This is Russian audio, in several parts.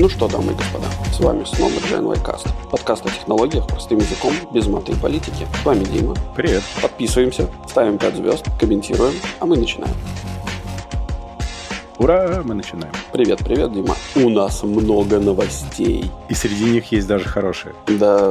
Ну что, дамы и господа, с вами снова GNY Cast. Подкаст о технологиях простым языком, без маты и политики. С вами Дима. Привет. Подписываемся, ставим 5 звезд, комментируем, а мы начинаем. Ура, мы начинаем. Привет, привет, Дима. У нас много новостей. И среди них есть даже хорошие. Да,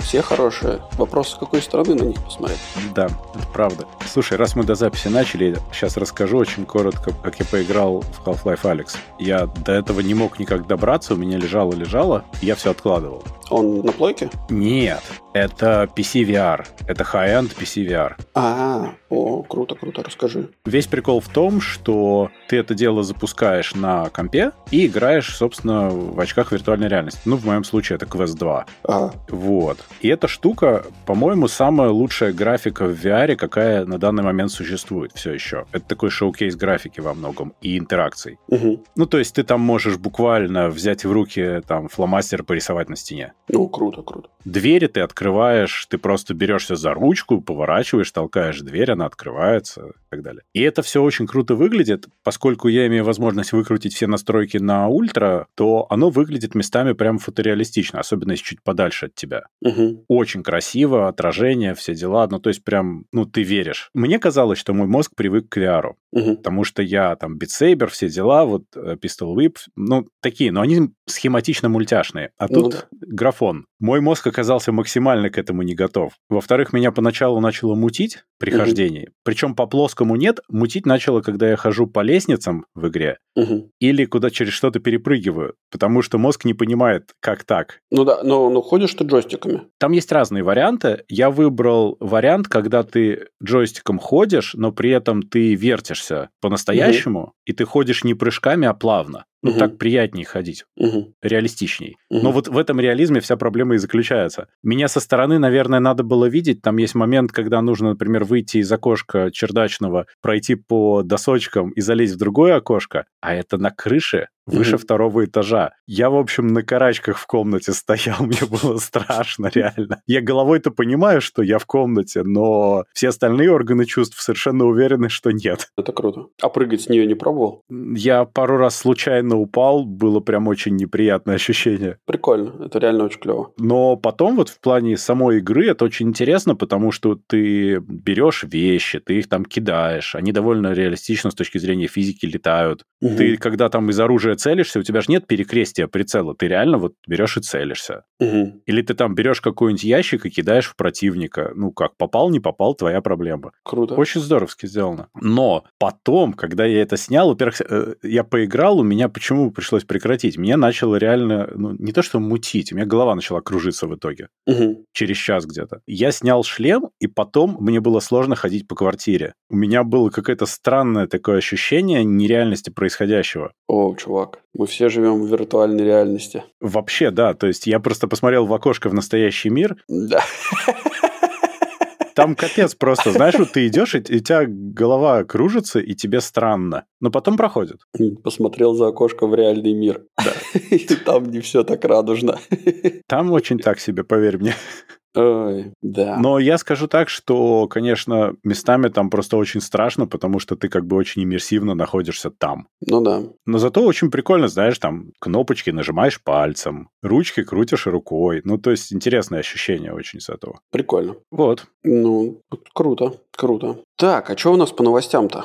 все хорошие. Вопрос, с какой стороны на них посмотреть. Да, это правда. Слушай, раз мы до записи начали, сейчас расскажу очень коротко, как я поиграл в Half-Life Alex. Я до этого не мог никак добраться, у меня лежало-лежало, я все откладывал. Он на плойке? Нет, это PC VR. Это high-end PC VR. А, о, круто, круто, расскажи. Весь прикол в том, что ты это дело запускаешь на компе и играешь, собственно, в очках виртуальной реальности. Ну, в моем случае это Quest 2. А, Вот. И эта штука, по-моему, самая лучшая графика в VR, какая на данный момент существует все еще. Это такой шоу-кейс графики во многом и интеракций. угу. Ну, то есть ты там можешь буквально взять в руки там фломастер порисовать на стене. Ну, круто, круто. Двери ты открываешь, ты просто берешься за ручку, поворачиваешь, толкаешь дверь, она открывается и так далее. И это все очень круто выглядит, поскольку я имею возможность выкрутить все настройки на ультра, то оно выглядит местами прям фотореалистично, особенно если чуть подальше от тебя. Угу. Очень красиво, отражение, все дела, ну то есть прям, ну ты веришь. Мне казалось, что мой мозг привык к VR, Угу. потому что я там Saber, все дела, вот э, Pistol Whip, ну такие, но они схематично мультяшные. А Ну тут да. графон. Мой мозг оказался максимально к этому не готов. Во-вторых, меня поначалу начало мутить при Мгм. хождении. Причем по плоскому нет, мутить начало, когда я хожу по лестницам в игре Угу. или куда через что-то перепрыгиваю, потому что мозг не понимает, как так. Ну да, но, но ходишь ты джойстиками. Там есть разные варианты. Я выбрал вариант, когда ты джойстиком ходишь, но при этом ты вертишься по-настоящему, и ты ходишь не прыжками, а плавно. Ну, Мгм. так приятнее ходить, Угу. реалистичней. Мгм. Но вот в этом реализме вся проблема и заключается. Меня со стороны, наверное, надо было видеть. Там есть момент, когда нужно, например, выйти из окошка чердачного, пройти по досочкам и залезть в другое окошко, а это на крыше выше Мгм. второго этажа. Я, в общем, на карачках в комнате стоял, мне было страшно, реально. Я головой-то понимаю, что я в комнате, но все остальные органы чувств совершенно уверены, что нет. Это круто. А прыгать с нее не пробовал? Я пару раз случайно упал, было прям очень неприятное ощущение. Прикольно. Это реально очень клево. Но потом вот в плане самой игры это очень интересно, потому что ты берешь вещи, ты их там кидаешь, они довольно реалистично с точки зрения физики летают. Мгм. Ты, когда там из оружия целишься, у тебя же нет перекрестия прицела, ты реально вот берешь и целишься. Мгм. Или ты там берешь какой-нибудь ящик и кидаешь в противника. Ну как, попал, не попал, твоя проблема. Круто. Очень здоровски сделано. Но потом, когда я это снял, во-первых, э, я поиграл, у меня почему пришлось прекратить? Меня начало реально, ну, не то что мутить, у меня голова начала кружиться в итоге. Мгм. Через час где-то. Я снял шлем, и потом мне было сложно ходить по квартире. У меня было какое-то странное такое ощущение нереальности происходящего. О, чувак, мы все живем в виртуальной реальности. Вообще, да, то есть я просто посмотрел в окошко в настоящий мир, Да. там капец просто, знаешь, вот ты идешь, и и у тебя голова кружится, и тебе странно. Но потом проходит. Посмотрел за окошко в реальный мир. И там не все так радужно. Там очень так себе, поверь мне. Ой, да. Но я скажу так, что, конечно, местами там просто очень страшно, потому что ты как бы очень иммерсивно находишься там. Ну да. Но зато очень прикольно, знаешь, там кнопочки нажимаешь пальцем, ручки крутишь рукой. Ну, то есть интересное ощущение очень с этого. Прикольно. Вот. Ну, круто, круто. Так, а что у нас по новостям-то?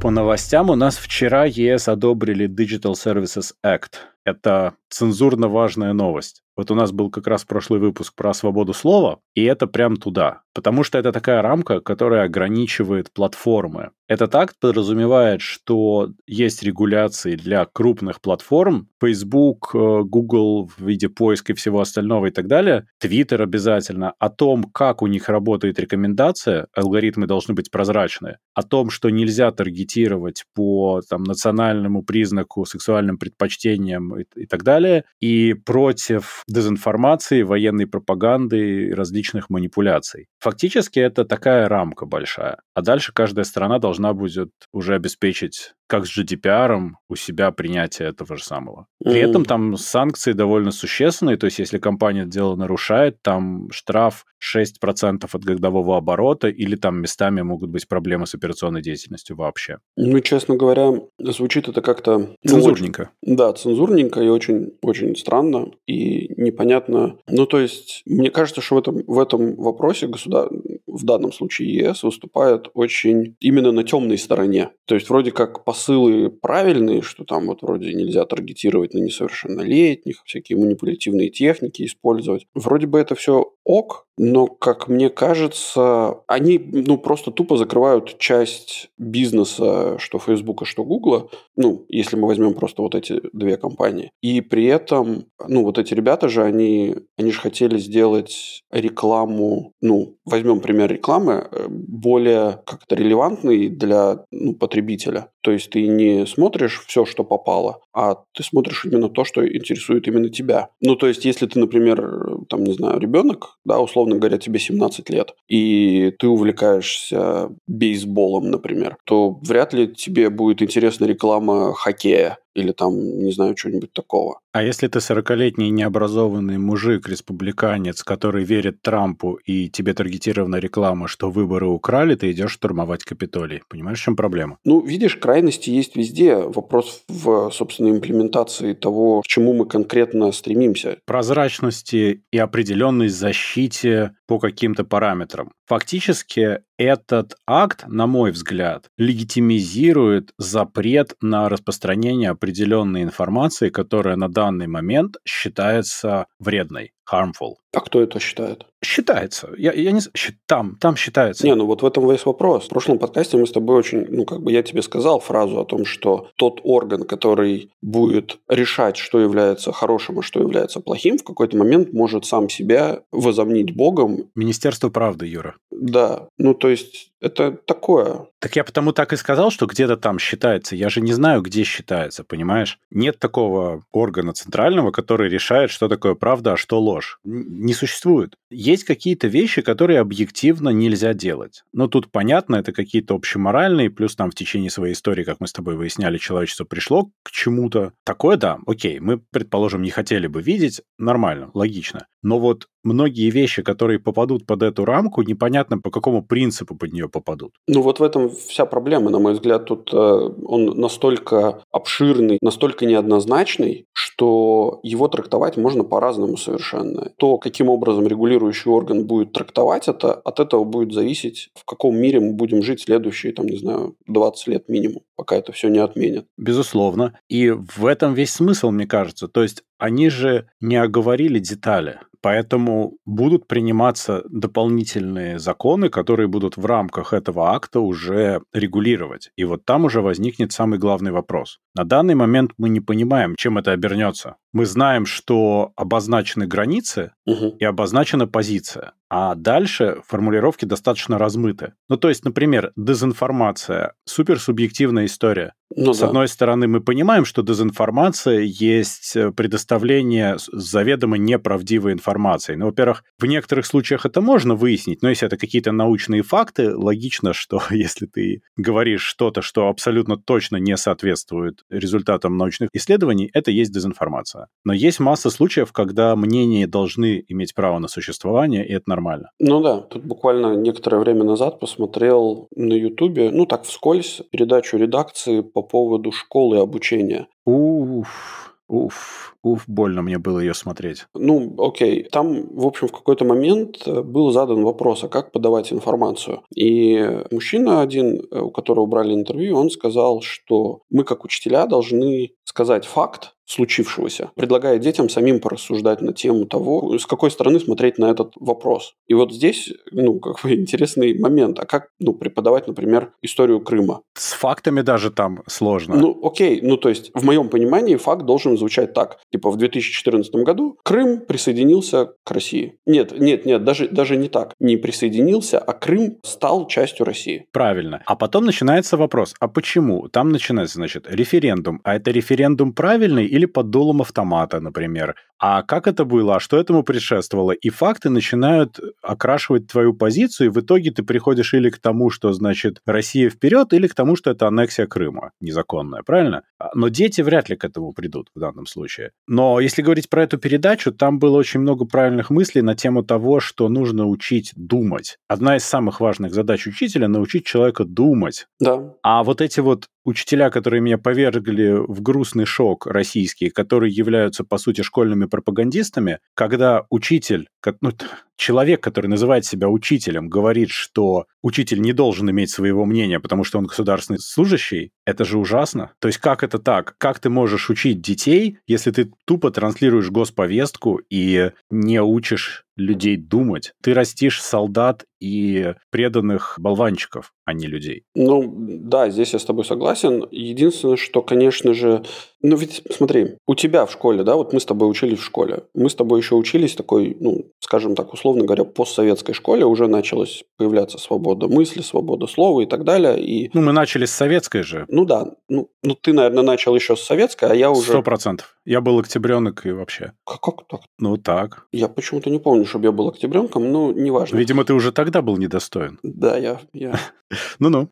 По новостям у нас вчера ЕС одобрили Digital Services Act. Это цензурно важная новость. Вот у нас был как раз прошлый выпуск про свободу слова, и это прям туда. Потому что это такая рамка, которая ограничивает платформы. Этот акт подразумевает, что есть регуляции для крупных платформ, Facebook, э, Google в виде поиска и всего остального и так далее, Twitter обязательно, о том, как у них работает рекомендация, алгоритмы должны быть прозрачные, о том, что нельзя таргетировать по там, национальному признаку, сексуальным предпочтениям и, и так далее, и против дезинформации, военной пропаганды и различных манипуляций. Фактически это такая рамка большая. А дальше каждая страна должна будет уже обеспечить как с GDPR, у себя принятие этого же самого. При mm. этом там санкции довольно существенные, то есть если компания дело нарушает, там штраф 6% от годового оборота или там местами могут быть проблемы с операционной деятельностью вообще. Ну, честно говоря, звучит это как-то... Цензурненько. Ну, очень, да, цензурненько и очень, очень странно и непонятно. Ну, то есть, мне кажется, что в этом, в этом вопросе государ... в данном случае ЕС выступает очень именно на темной стороне. То есть, вроде как посылы правильные, что там вот вроде нельзя таргетировать на несовершеннолетних, всякие манипулятивные техники использовать. Вроде бы это все ок, но, как мне кажется, они ну, просто тупо закрывают часть бизнеса, что Facebook, что Google, ну, если мы возьмем просто вот эти две компании. И при этом, ну, вот эти ребята же, они, они же хотели сделать рекламу, ну, возьмем пример рекламы, э, более как-то релевантный для ну, потребителя. То есть ты не смотришь все, что попало, а ты смотришь именно то, что интересует именно тебя. Ну, то есть, если ты, например, там, не знаю, ребенок, да, условно говоря, тебе 17 лет, и ты увлекаешься бейсболом, например, то вряд ли тебе будет интересна реклама хоккея или там, не знаю, что-нибудь такого. А если ты 40-летний необразованный мужик, республиканец, который верит Трампу, и тебе таргетирована реклама, что выборы украли, ты идешь штурмовать Капитолий. Понимаешь, в чем проблема? Ну, видишь, крайности есть везде. Вопрос в, собственно, имплементации того, к чему мы конкретно стремимся. Прозрачности и определенной защите по каким-то параметрам. Фактически этот акт, на мой взгляд, легитимизирует запрет на распространение определенной информации, которая на данный момент считается вредной harmful. А кто это считает? Считается. Я, я не там, там считается. Не, ну вот в этом весь вопрос. В прошлом подкасте мы с тобой очень, ну как бы я тебе сказал фразу о том, что тот орган, который будет решать, что является хорошим, а что является плохим, в какой-то момент может сам себя возомнить Богом. Министерство правды, Юра. Да. Ну то есть это такое. Так я потому так и сказал, что где-то там считается. Я же не знаю, где считается, понимаешь? Нет такого органа центрального, который решает, что такое правда, а что ложь. Не существует. Есть какие-то вещи, которые объективно нельзя делать. Но тут понятно, это какие-то общеморальные, плюс там в течение своей истории, как мы с тобой выясняли, человечество пришло к чему-то. Такое, да, окей, мы, предположим, не хотели бы видеть, нормально, логично. Но вот многие вещи, которые попадут под эту рамку, непонятно по какому принципу под нее попадут. Ну вот в этом вся проблема, на мой взгляд, тут э, он настолько обширный, настолько неоднозначный, что его трактовать можно по-разному совершенно. То, каким образом регулирующий орган будет трактовать это, от этого будет зависеть, в каком мире мы будем жить следующие, там, не знаю, 20 лет минимум, пока это все не отменят. Безусловно. И в этом весь смысл, мне кажется. То есть они же не оговорили детали. Поэтому будут приниматься дополнительные законы, которые будут в рамках этого акта уже регулировать. И вот там уже возникнет самый главный вопрос. На данный момент мы не понимаем, чем это обернется. Мы знаем, что обозначены границы угу. и обозначена позиция. А дальше формулировки достаточно размыты. Ну, то есть, например, дезинформация – суперсубъективная история. Ну, С да. одной стороны, мы понимаем, что дезинформация есть э, предоставление заведомо неправдивой информации. Ну, во-первых, в некоторых случаях это можно выяснить, но если это какие-то научные факты, логично, что если ты говоришь что-то, что абсолютно точно не соответствует результатам научных исследований, это есть дезинформация. Но есть масса случаев, когда мнения должны иметь право на существование, и это нормально. Ну да, тут буквально некоторое время назад посмотрел на Ютубе, ну так вскользь, передачу редакции по поводу школы обучения. Уф, уф, уф, больно мне было ее смотреть. Ну, окей. Там, в общем, в какой-то момент э, был задан вопрос, а как подавать информацию? И мужчина один, э, у которого брали интервью, он сказал, что мы, как учителя, должны сказать факт, случившегося, предлагая детям самим порассуждать на тему того, с какой стороны смотреть на этот вопрос. И вот здесь, ну, как бы интересный момент. А как, ну, преподавать, например, историю Крыма? С фактами даже там сложно. Ну, окей. Ну, то есть, в моем понимании, факт должен звучать так. Типа, в 2014 году Крым присоединился к России. Нет, нет, нет, даже, даже не так. Не присоединился, а Крым стал частью России. Правильно. А потом начинается вопрос, а почему? Там начинается, значит, референдум. А это референдум правильный или под дулом автомата, например. А как это было? А что этому предшествовало? И факты начинают окрашивать твою позицию, и в итоге ты приходишь или к тому, что, значит, Россия вперед, или к тому, что это аннексия Крыма незаконная, правильно? А, но дети вряд ли к этому придут в данном случае. Но если говорить про эту передачу, там было очень много правильных мыслей на тему того, что нужно учить думать. Одна из самых важных задач учителя — научить человека думать. Да. А вот эти вот учителя, которые меня повергли в грустный шок российские, которые являются, по сути, школьными пропагандистами, когда учитель, ну, человек, который называет себя учителем, говорит, что учитель не должен иметь своего мнения, потому что он государственный служащий, это же ужасно. То есть как это так? Как ты можешь учить детей, если ты тупо транслируешь госповестку и не учишь людей думать. Ты растишь солдат и преданных болванчиков, а не людей. Ну, да, здесь я с тобой согласен. Единственное, что, конечно же... Ну, ведь смотри, у тебя в школе, да, вот мы с тобой учились в школе. Мы с тобой еще учились такой, ну, скажем так, условно говоря, постсоветской школе. Уже началась появляться свобода мысли, свобода слова и так далее. И... Ну, мы начали с советской же. Ну да. Ну, ну ты, наверное, начал еще с советской, а я уже... Сто процентов. Я был октябренок и вообще. Как, как так? Ну, так. Я почему-то не помню, чтобы я был октябренком, но неважно. Видимо, ты уже тогда был недостоин. Да, я... я... Ну-ну.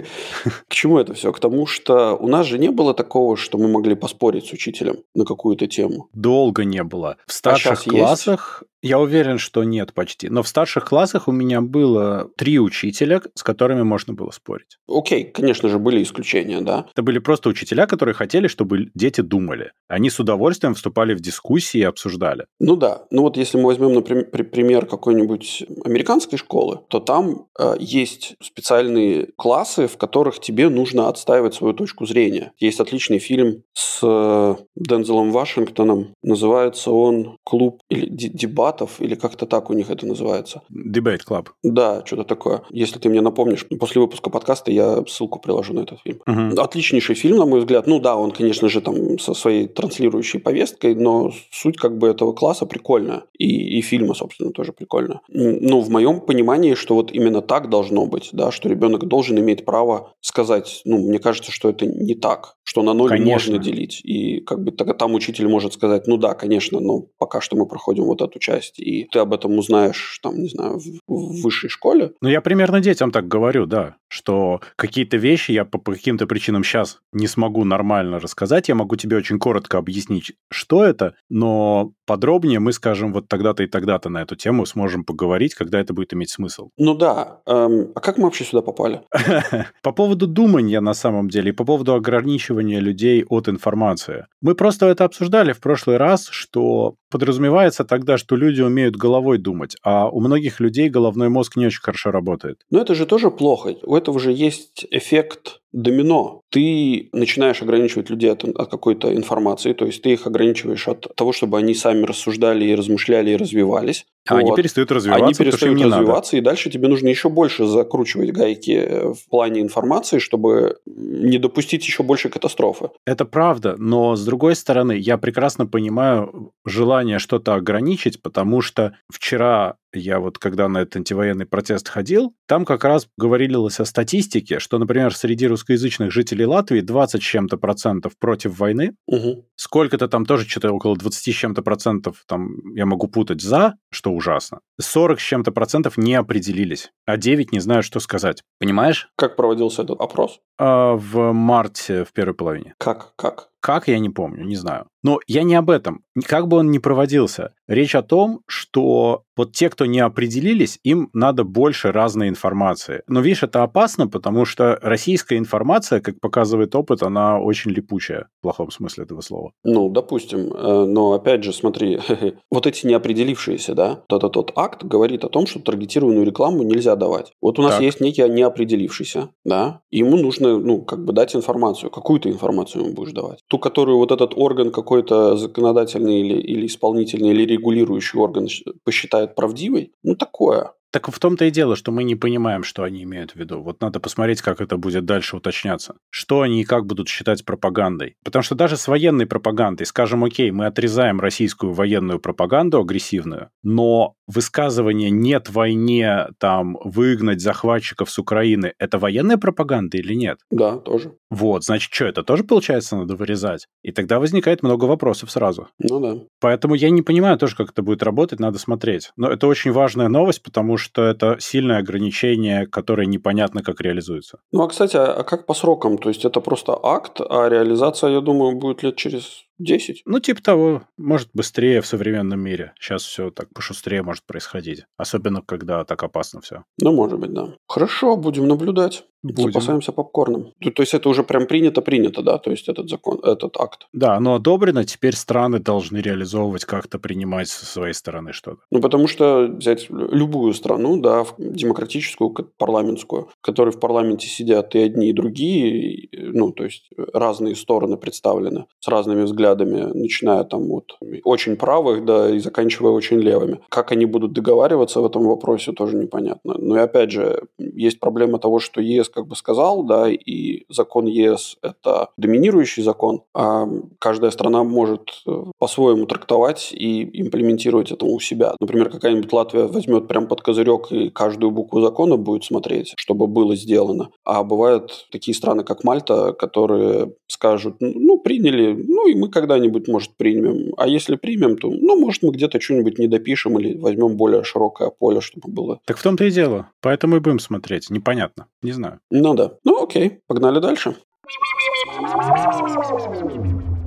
К чему это все? К тому, что у нас же не было такого, что мы могли поспорить с учителем на какую-то тему. Долго не было. В старших а классах я уверен, что нет почти. Но в старших классах у меня было три учителя, с которыми можно было спорить. Окей, конечно же, были исключения, да. Это были просто учителя, которые хотели, чтобы дети думали. Они с удовольствием вступали в дискуссии и обсуждали. Ну да. Ну вот если мы возьмем, например, пример какой-нибудь американской школы, то там э, есть специальные классы, в которых тебе нужно отстаивать свою точку зрения. Есть отличный фильм с э, Дензелом Вашингтоном. Называется он «Клуб» или «Дебат» дебатов, или как-то так у них это называется. Debate Club. Да, что-то такое. Если ты мне напомнишь, после выпуска подкаста я ссылку приложу на этот фильм. Угу. Отличнейший фильм, на мой взгляд. Ну да, он, конечно же, там со своей транслирующей повесткой, но суть как бы этого класса прикольная. И, и фильма, собственно, тоже прикольно. Ну, в моем понимании, что вот именно так должно быть, да, что ребенок должен иметь право сказать, ну, мне кажется, что это не так, что на ноль конечно. можно делить. И как бы там учитель может сказать, ну да, конечно, но пока что мы проходим вот эту часть часть, и ты об этом узнаешь, там, не знаю, в, в высшей школе. Ну, я примерно детям так говорю, да, что какие-то вещи я по, каким-то причинам сейчас не смогу нормально рассказать, я могу тебе очень коротко объяснить, что это, но подробнее мы скажем вот тогда-то и тогда-то на эту тему сможем поговорить, когда это будет иметь смысл. Ну да. Эм, а как мы вообще сюда попали? По поводу думания на самом деле и по поводу ограничивания людей от информации. Мы просто это обсуждали в прошлый раз, что подразумевается тогда, что люди умеют головой думать, а у многих людей головной мозг не очень хорошо работает. Но это же тоже плохо. У этого же есть эффект домино. Ты начинаешь ограничивать людей от, от какой-то информации, то есть ты их ограничиваешь от того, чтобы они сами разсуждали и размышляли и развивались. А вот. они перестают развиваться, они перестают развиваться, надо. и дальше тебе нужно еще больше закручивать гайки в плане информации, чтобы не допустить еще больше катастрофы. Это правда, но с другой стороны, я прекрасно понимаю желание что-то ограничить, потому что вчера я вот когда на этот антивоенный протест ходил, там как раз говорилось о статистике, что, например, среди русскоязычных жителей Латвии 20 с чем-то процентов против войны, угу. сколько-то там тоже что-то около 20 с чем-то процентов, там я могу путать за, что ужасно, 40 с чем-то процентов не определились, а 9 не знаю, что сказать. Понимаешь? Как проводился этот опрос? А, в марте, в первой половине. Как? Как? Как, я не помню, не знаю. Но я не об этом. Как бы он ни проводился. Речь о том, что вот те, кто не определились, им надо больше разной информации. Но видишь, это опасно, потому что российская информация, как показывает опыт, она очень липучая, в плохом смысле этого слова. Ну, допустим. Э, но опять же, смотри, вот эти неопределившиеся, да, тот, тот акт говорит о том, что таргетированную рекламу нельзя давать. Вот у нас так. есть некий неопределившийся, да, ему нужно, ну, как бы дать информацию. Какую ты информацию ему будешь давать? Ту, которую вот этот орган какой-то законодательный или, или исполнительный, или регулирующий орган посчитает правдивой, ну, такое. Так в том-то и дело, что мы не понимаем, что они имеют в виду. Вот надо посмотреть, как это будет дальше уточняться. Что они и как будут считать пропагандой. Потому что даже с военной пропагандой, скажем, окей, мы отрезаем российскую военную пропаганду агрессивную, но высказывание «нет войне», там, выгнать захватчиков с Украины, это военная пропаганда или нет? Да, тоже. Вот, значит, что, это тоже, получается, надо вырезать? И тогда возникает много вопросов сразу. Ну да. Поэтому я не понимаю тоже, как это будет работать, надо смотреть. Но это очень важная новость, потому что это сильное ограничение, которое непонятно, как реализуется. Ну, а, кстати, а как по срокам? То есть это просто акт, а реализация, я думаю, будет лет через 10? Ну, типа того, может быстрее в современном мире. Сейчас все так пошустрее может происходить. Особенно, когда так опасно все. Ну, может быть, да. Хорошо, будем наблюдать. Будем. Запасаемся попкорном. То, то есть это уже прям принято-принято, да? То есть этот закон, этот акт. Да, оно одобрено, теперь страны должны реализовывать, как-то принимать со своей стороны что-то. Ну, потому что взять любую страну, да, демократическую, парламентскую, в которой в парламенте сидят и одни, и другие, ну, то есть разные стороны представлены с разными взглядами, начиная там вот очень правых, да, и заканчивая очень левыми. Как они будут договариваться в этом вопросе, тоже непонятно. Но и опять же, есть проблема того, что ЕС ЕС как бы сказал, да, и закон ЕС – это доминирующий закон, а каждая страна может э, по-своему трактовать и имплементировать это у себя. Например, какая-нибудь Латвия возьмет прям под козырек и каждую букву закона будет смотреть, чтобы было сделано. А бывают такие страны, как Мальта, которые скажут, ну, приняли, ну, и мы когда-нибудь, может, примем. А если примем, то, ну, может, мы где-то что-нибудь не допишем или возьмем более широкое поле, чтобы было. Так в том-то и дело. Поэтому и будем смотреть. Непонятно. Не знаю. Ну да. Ну окей, погнали дальше.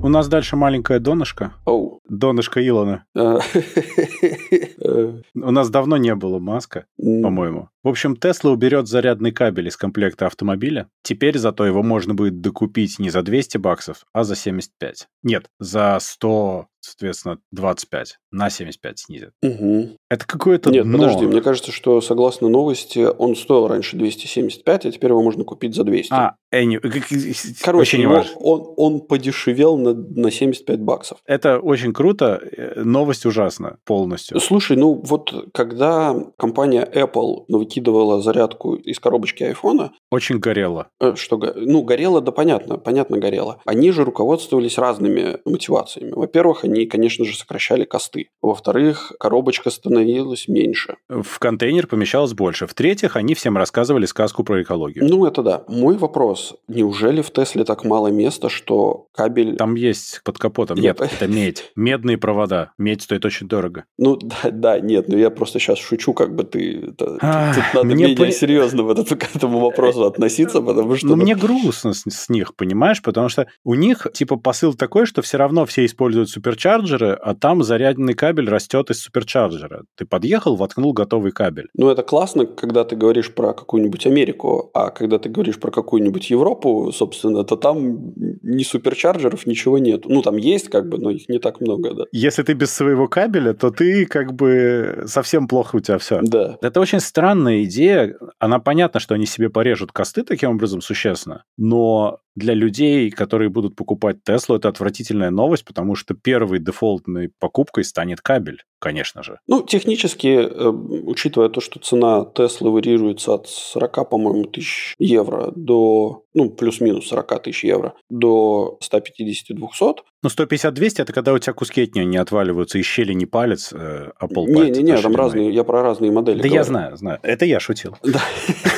У нас дальше маленькое донышко. Оу. Донышко Илона. Э, У нас давно не было маска, по-моему. В общем, Тесла уберет зарядный кабель из комплекта автомобиля. Теперь зато его можно будет докупить не за 200 баксов, а за 75. Нет, за 100, соответственно, 25. На 75 снизят. Угу. Это какое-то Нет, дно. подожди, мне кажется, что согласно новости, он стоил раньше 275, а теперь его можно купить за 200. А, any... Короче, очень его- он, он подешевел на, на 75 баксов. Это очень круто. Э, Новость ужасна полностью. Слушай, ну вот когда компания Apple выкидывала зарядку из коробочки айфона, Очень горело. э, что, ну, горело, да понятно, понятно горело. Они же руководствовались разными мотивациями. Во-первых, они, конечно же, сокращали косты. Во-вторых, коробочка становилась меньше. В контейнер помещалось больше. В-третьих, они всем рассказывали сказку про экологию. Ну, это да. Мой вопрос. Неужели в Тесле так мало места, что кабель... Там есть под капотом. Нет, это медь. Медные провода. Медь стоит очень дорого. Ну, да, да, нет, ну я просто сейчас шучу, как бы ты... это- Ах, тут надо мне менее при- серьезно в этот- к этому вопросу относиться, потому что... Ну, мне грустно с, с них, понимаешь? Потому что у них, типа, посыл такой, что все равно все используют суперчарджеры, а там зарядный кабель растет из суперчарджера. Ты подъехал, воткнул готовый кабель. Ну, это классно, когда ты говоришь про какую-нибудь Америку, а когда ты говоришь про какую-нибудь Европу, собственно, то там ни суперчарджеров, ничего нет. Ну, там есть, как бы, но их не так много, да. Если ты без своего кабеля, то ты как бы совсем плохо у тебя все. Да. Это очень странная идея. Она понятна, что они себе порежут косты таким образом существенно, но для людей, которые будут покупать Теслу, это отвратительная новость, потому что первой дефолтной покупкой станет кабель, конечно же. Ну, технически, э, учитывая то, что цена Теслы варьируется от 40, по-моему, тысяч евро до, ну, плюс-минус 40 тысяч евро, до 150-200, Ну, 150-200 это когда у тебя куски от нее не отваливаются, и щели не палец, э, а пол Не-не-не, там разные, я про разные модели Да я говорю. знаю, знаю. Это я шутил. Да.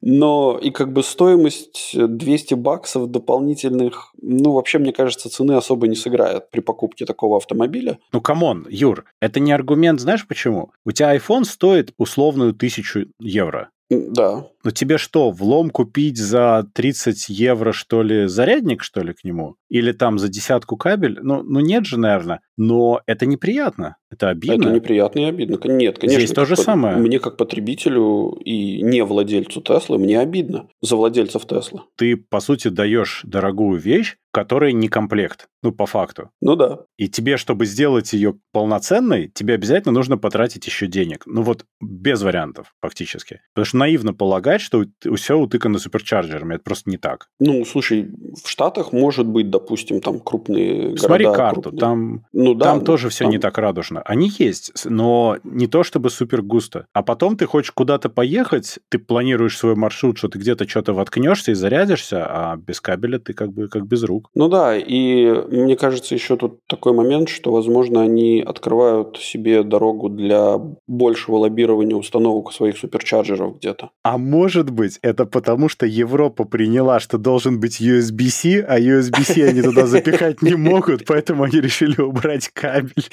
Но и как бы стоимость 200 баксов дополнительных, ну, вообще, мне кажется, цены особо не сыграет при покупке такого автомобиля. Ну, come on, Юр, это не аргумент, знаешь почему? У тебя iPhone стоит условную тысячу евро. Да. Но тебе что, влом купить за 30 евро, что ли, зарядник, что ли, к нему? Или там за десятку кабель? Ну, ну нет же, наверное. Но это неприятно. Это обидно. Это неприятно и обидно. Нет, конечно. Здесь то же по- самое. Мне как потребителю и не владельцу Теслы, мне обидно за владельцев Теслы. Ты, по сути, даешь дорогую вещь, которая не комплект. Ну, по факту. Ну да. И тебе, чтобы сделать ее полноценной, тебе обязательно нужно потратить еще денег. Ну вот без вариантов, фактически. Потому что наивно полагать, что все утыкано суперчарджерами. Это просто не так. Ну, слушай, в Штатах может быть, допустим, там крупные Смотри города. карту, крупные. там, ну, да, там ну, тоже все там- не так радужно. Они есть, но не то чтобы супер густо. А потом ты хочешь куда-то поехать, ты планируешь свой маршрут, что ты где-то что-то воткнешься и зарядишься, а без кабеля ты как бы как без рук. Ну да, и мне кажется, еще тут такой момент, что, возможно, они открывают себе дорогу для большего лоббирования установок своих суперчарджеров где-то. А может быть, это потому, что Европа приняла, что должен быть USB-C, а USB-C они туда запихать не могут, поэтому они решили убрать кабель.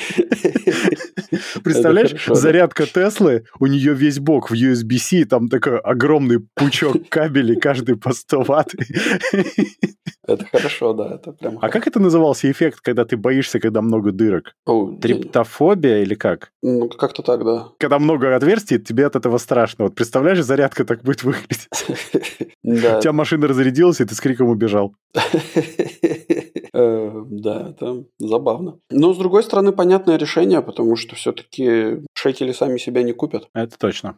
Представляешь, зарядка Теслы, у нее весь бок в USB-C, там такой огромный пучок кабелей, каждый по 100 ватт. Это хорошо, да, это прям... А как это назывался эффект, когда ты боишься, когда много дырок? О, Триптофобия или как? Ну, как-то так, да. Когда много отверстий, тебе от этого страшно. Вот представляешь, зарядка так будет выглядеть. Да. У тебя машина разрядилась, и ты с криком убежал. Э, да, это забавно. Но, с другой стороны, понятное решение, потому что все-таки шекели сами себя не купят. Это точно.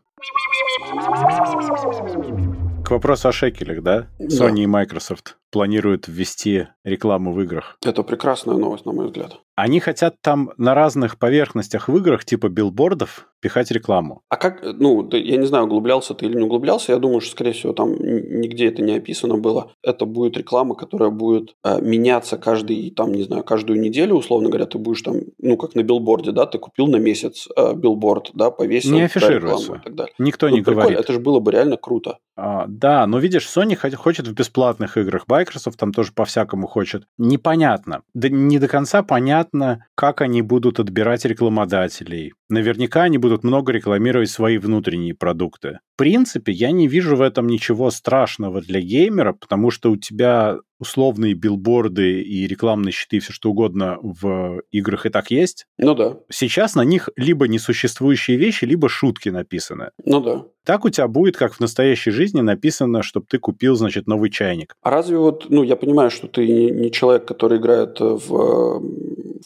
К вопросу о шекелях, да? Sony да. и Microsoft планируют ввести рекламу в играх. Это прекрасная новость, на мой взгляд. Они хотят там на разных поверхностях в играх, типа билбордов, пихать рекламу. А как, ну, я не знаю, углублялся ты или не углублялся, я думаю, что, скорее всего, там нигде это не описано было. Это будет реклама, которая будет э, меняться каждый, там, не знаю, каждую неделю, условно говоря, ты будешь там, ну, как на билборде, да, ты купил на месяц э, билборд, да, повесил. Не афишируется. И так далее. Никто ну, не говорит. Это же было бы реально круто. А, да, но видишь, Sony хочет в бесплатных играх. Microsoft там тоже по-всякому хочет. Непонятно. Да не до конца понятно, как они будут отбирать рекламодателей. Наверняка они будут много рекламировать свои внутренние продукты. В принципе, я не вижу в этом ничего страшного для геймера, потому что у тебя условные билборды и рекламные щиты, все что угодно в играх и так есть. Ну да. Сейчас на них либо несуществующие вещи, либо шутки написаны. Ну да. Так у тебя будет, как в настоящей жизни, написано, чтобы ты купил, значит, новый чайник. А разве вот, ну, я понимаю, что ты не человек, который играет в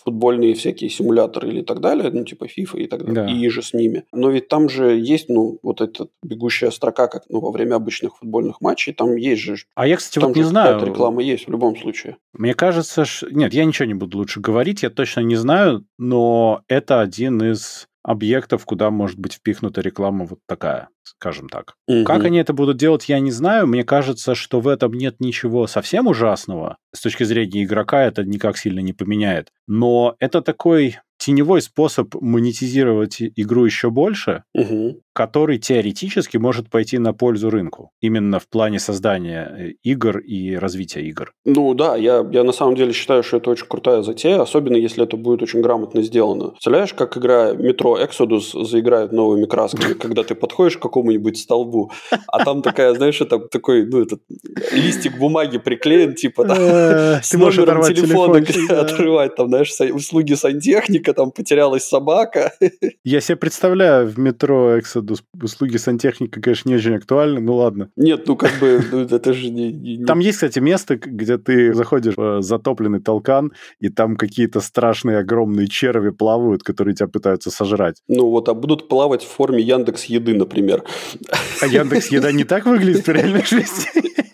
футбольные всякие симуляторы или так далее, ну, типа FIFA и так далее, да. и же с ними. Но ведь там же есть, ну, вот эта бегущая строка, как ну, во время обычных футбольных матчей, там есть же... А я, кстати, вот не знаю... реклама есть в любом случае. Мне кажется, что... Нет, я ничего не буду лучше говорить, я точно не знаю, но это один из объектов, куда может быть впихнута реклама вот такая, скажем так. Угу. Как они это будут делать, я не знаю. Мне кажется, что в этом нет ничего совсем ужасного. С точки зрения игрока это никак сильно не поменяет. Но это такой теневой способ монетизировать игру еще больше, угу. Который теоретически может пойти на пользу рынку. Именно в плане создания э, игр и развития игр. Ну да, я, я на самом деле считаю, что это очень крутая затея, особенно если это будет очень грамотно сделано. Представляешь, как игра Metro Exodus заиграет новыми красками, когда ты подходишь к какому-нибудь столбу, а там такая, знаешь, это такой, ну, этот листик бумаги приклеен, типа, с номером телефона отрывать, там, знаешь, услуги сантехника, там потерялась собака. Я себе представляю, в метро Exodus услуги сантехника, конечно, не очень актуальны, ну ладно. Нет, ну как бы, ну, это же не, не... Там есть, кстати, место, где ты заходишь в затопленный толкан, и там какие-то страшные огромные черви плавают, которые тебя пытаются сожрать. Ну вот, а будут плавать в форме Яндекс Еды, например. А Яндекс Еда не так выглядит в реальной жизни?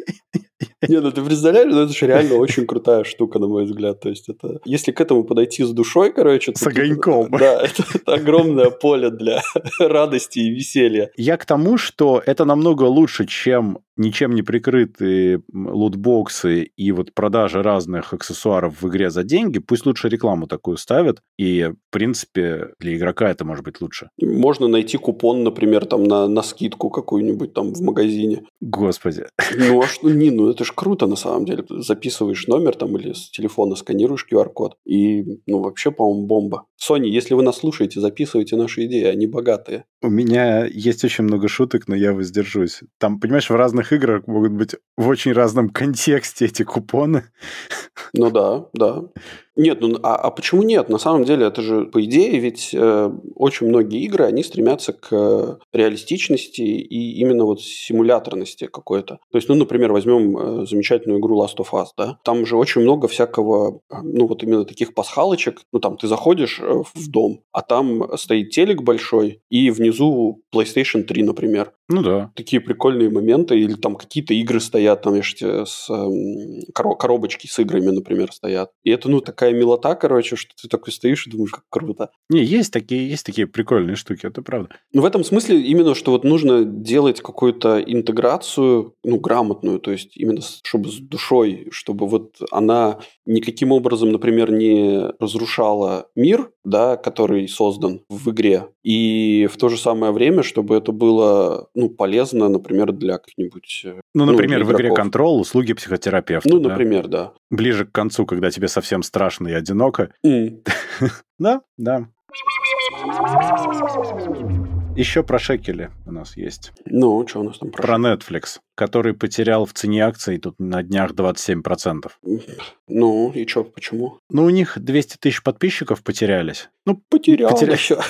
Не, ну ты представляешь, ну это же реально очень крутая штука, на мой взгляд. То есть это, если к этому подойти с душой, короче... С огоньком. Да, это, это огромное поле для радости и веселья. Я к тому, что это намного лучше, чем ничем не прикрытые лутбоксы и вот продажа разных аксессуаров в игре за деньги, пусть лучше рекламу такую ставят, и, в принципе, для игрока это может быть лучше. Можно найти купон, например, там на, на скидку какую-нибудь там в магазине. Господи. Ну, а что, не, ну это ж круто на самом деле. Записываешь номер там или с телефона сканируешь QR-код, и, ну, вообще, по-моему, бомба. Sony, если вы нас слушаете, записывайте наши идеи, они богатые. У меня есть очень много шуток, но я воздержусь. Там, понимаешь, в разных играх могут быть в очень разном контексте эти купоны. Ну да, да. Нет, ну а, а почему нет? На самом деле это же, по идее, ведь э, очень многие игры, они стремятся к реалистичности и именно вот симуляторности какой-то. То есть, ну, например, возьмем э, замечательную игру Last of Us, да? Там же очень много всякого, ну, вот именно таких пасхалочек. Ну, там ты заходишь э, в дом, а там стоит телек большой, и внизу PlayStation 3, например. Ну да. Такие прикольные моменты, или там какие-то игры стоят, там, я же с эм, коробочки с играми, например, стоят. И это, ну, такая милота, короче, что ты такой стоишь и думаешь, как круто. Не, есть такие, есть такие прикольные штуки, это правда. Ну, в этом смысле именно, что вот нужно делать какую-то интеграцию, ну, грамотную, то есть именно чтобы с душой, чтобы вот она никаким образом, например, не разрушала мир, да, который создан в игре, и в то же самое время, чтобы это было, ну, полезно, например, для каких-нибудь... Э, ну, например, ну, в игре Control услуги психотерапевта. Ну, да? например, да. Ближе к концу, когда тебе совсем страшно и одиноко. Mm. да, да. Еще про шекели у нас есть. Ну, что у нас там про Про Netflix, который потерял в цене акций тут на днях 27%. Ну, и что, почему? Ну, у них 200 тысяч подписчиков потерялись. Ну, потерял. Потерял.